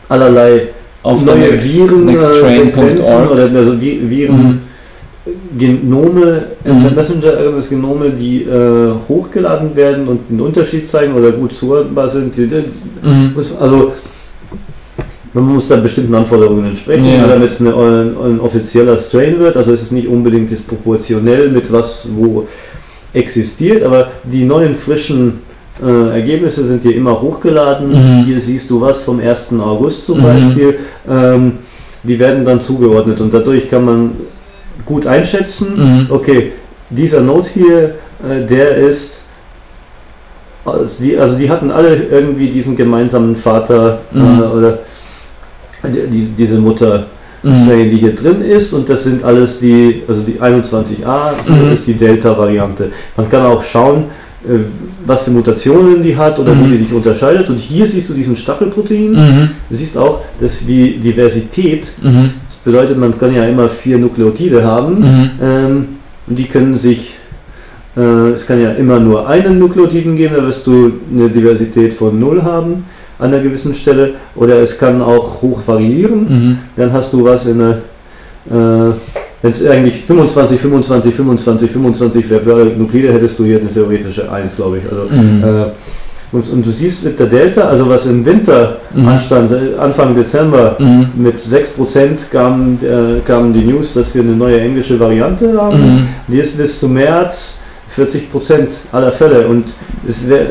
allerlei Auf der neue next, Viren, äh, nexttrain.org. oder also Vi- Viren, Mhm. Genome, äh, Mhm. Messenger-RNS Genome, die äh, hochgeladen werden und einen Unterschied zeigen oder gut zuordnbar sind. Mhm. also man muss da bestimmten Anforderungen entsprechen, Ja. damit es eine, ein, ein offizieller Strain wird. Also es ist nicht unbedingt disproportionell mit was wo existiert, aber die neuen frischen äh, Ergebnisse sind hier immer hochgeladen. Mhm. Hier siehst du was vom 1. August zum Mhm. Beispiel. Ähm, die werden dann zugeordnet und dadurch kann man gut einschätzen, Mhm. okay, dieser Node hier, äh, der ist Also die, also die hatten alle irgendwie diesen gemeinsamen Vater Mhm. äh, oder die, diese Mutter Mhm. Strain, die hier drin ist und das sind alles die, also die 21a Mhm. ist die Delta-Variante. Man kann auch schauen, was für Mutationen die hat oder Mhm. wie die sich unterscheidet und hier siehst du diesen Stachelprotein. Mhm. Du siehst auch, dass die Diversität, Mhm. das bedeutet, man kann ja immer vier Nukleotide haben Mhm. ähm, und die können sich, äh, es kann ja immer nur einen Nukleotiden geben, da wirst du eine Diversität von 0 haben an einer gewissen Stelle oder es kann auch hoch variieren Mhm. dann hast du was in eine, äh, wenn es eigentlich 25, 25, 25, 25 wäre für alle Nuklide, hättest du hier eine theoretische 1, glaube ich. Also, Mhm. äh, und, und du siehst mit der Delta, also was im Winter Mhm. anstand, äh, Anfang Dezember, Mhm. mit 6% kamen, äh, kamen die News, dass wir eine neue englische Variante haben. Mhm. Die ist bis zum März 40% aller Fälle und es wäre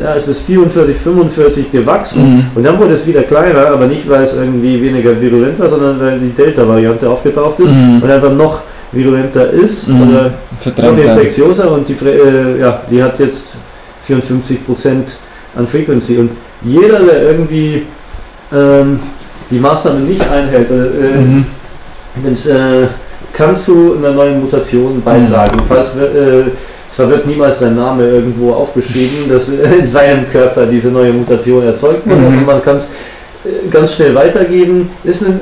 ja, ist bis 44, 45 gewachsen Mhm. und dann wurde es wieder kleiner, aber nicht weil es irgendwie weniger virulent war, sondern weil die Delta-Variante aufgetaucht ist Mhm. und einfach noch virulenter ist Mhm. oder noch infektionser und die, äh, ja, die hat jetzt 54% an Frequency und jeder, der irgendwie ähm, die Maßnahmen nicht einhält, äh, Mhm. wenn's, äh, kann zu einer neuen Mutation beitragen. Falls wir, äh, zwar wird niemals sein Name irgendwo aufgeschrieben, dass in seinem Körper diese neue Mutation erzeugt wird, Mhm. aber man kann es äh, ganz schnell weitergeben. Ist ein,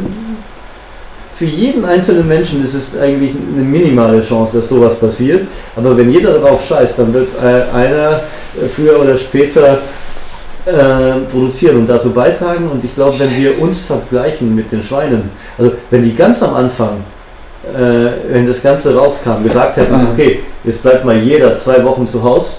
für jeden einzelnen Menschen ist es eigentlich eine minimale Chance, dass sowas passiert. Aber wenn jeder darauf scheißt, dann wird äh, einer früher oder später äh, produzieren und dazu beitragen. Und ich glaube, wenn wir uns vergleichen mit den Schweinen, also wenn die ganz am Anfang, äh, wenn das Ganze rauskam, gesagt hätten, Mhm. okay, jetzt bleibt mal jeder zwei Wochen zu Hause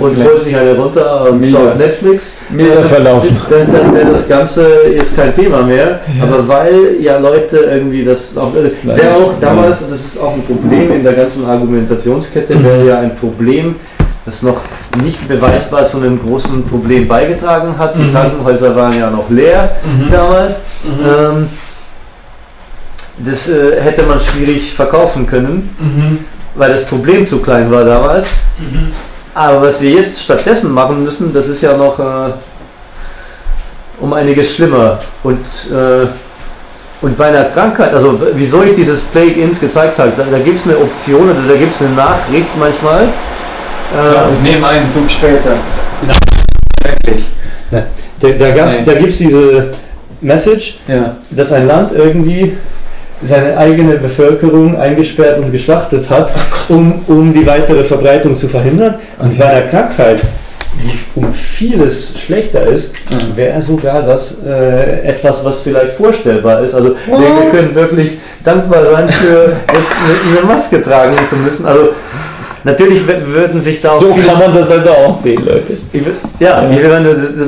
und holt sich eine runter und Milder. schaut Netflix, äh, verlaufen. dann, dann wäre das Ganze jetzt kein Thema mehr. Aber weil ja Leute irgendwie das auch, wäre auch damals, das ist auch ein Problem in der ganzen Argumentationskette, Mhm. wäre ja ein Problem, das noch nicht beweisbar zu einem großen Problem beigetragen hat. Die Mhm. Krankenhäuser waren ja noch leer Mhm. damals. Ähm, das äh, hätte man schwierig verkaufen können, Mhm. weil das Problem zu klein war damals. Mhm. Aber was wir jetzt stattdessen machen müssen, das ist ja noch äh, um einiges schlimmer. Und, äh, und bei einer Krankheit, also wieso ich dieses Plague-Ins gezeigt habe, da, da gibt es eine Option oder da gibt es eine Nachricht manchmal. Ja, Äh, und nehmen einen Zug später. Schrecklich. da da, da gibt es diese Message, Ja. dass ein Land irgendwie seine eigene Bevölkerung eingesperrt und geschlachtet hat, um, um die weitere Verbreitung zu verhindern. Und Okay. bei einer Krankheit, die um vieles schlechter ist, Mhm. wäre sogar das äh, etwas, was vielleicht vorstellbar ist. Also wir, wir können wirklich dankbar sein, für das, eine, Maske tragen zu müssen. Also natürlich würden sich da auch So kann man das also auch sehen, Leute. ich will- Ja, ich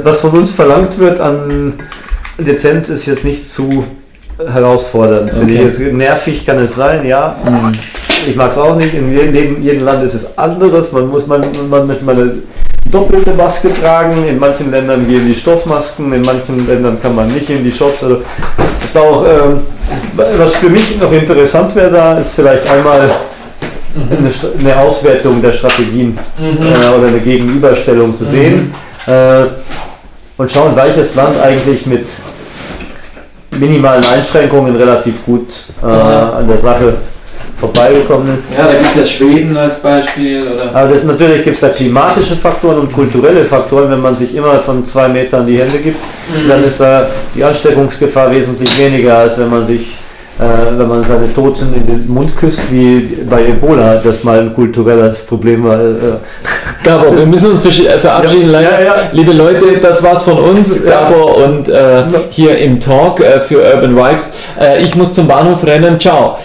was von uns verlangt wird an Lizenz ist jetzt nicht zu herausfordernd. Okay. jetzt nervig kann es sein, ja. Mhm. Ich mag es auch nicht. In jedem, jedem Land ist es anderes. Man muss man, man mit eine doppelte Maske tragen. In manchen Ländern gehen die Stoffmasken, in manchen Ländern kann man nicht in die Shops. Also ist auch, ähm, was für mich noch interessant wäre da, ist vielleicht einmal eine, St- eine Auswertung der Strategien Mhm. äh, oder eine Gegenüberstellung zu sehen äh, und schauen, welches Land eigentlich mit minimalen Einschränkungen relativ gut äh, an der Sache vorbeigekommen ist. Ja, da gibt es ja Schweden als Beispiel. Oder? Aber das, natürlich gibt es da klimatische Faktoren und kulturelle Faktoren. Wenn man sich immer von zwei Metern die Hände gibt, dann ist da die Ansteckungsgefahr wesentlich weniger, als wenn man sich, äh, wenn man seine Toten in den Mund küsst, wie bei Ebola, das mal ein kulturelles Problem war. Äh, Gabor, wir müssen uns äh, verabschieden. Ja, ja, ja. Liebe Leute, das war's von uns. Gabor und äh, hier im Talk äh, für Urban Vibes. Äh, ich muss zum Bahnhof rennen. Ciao.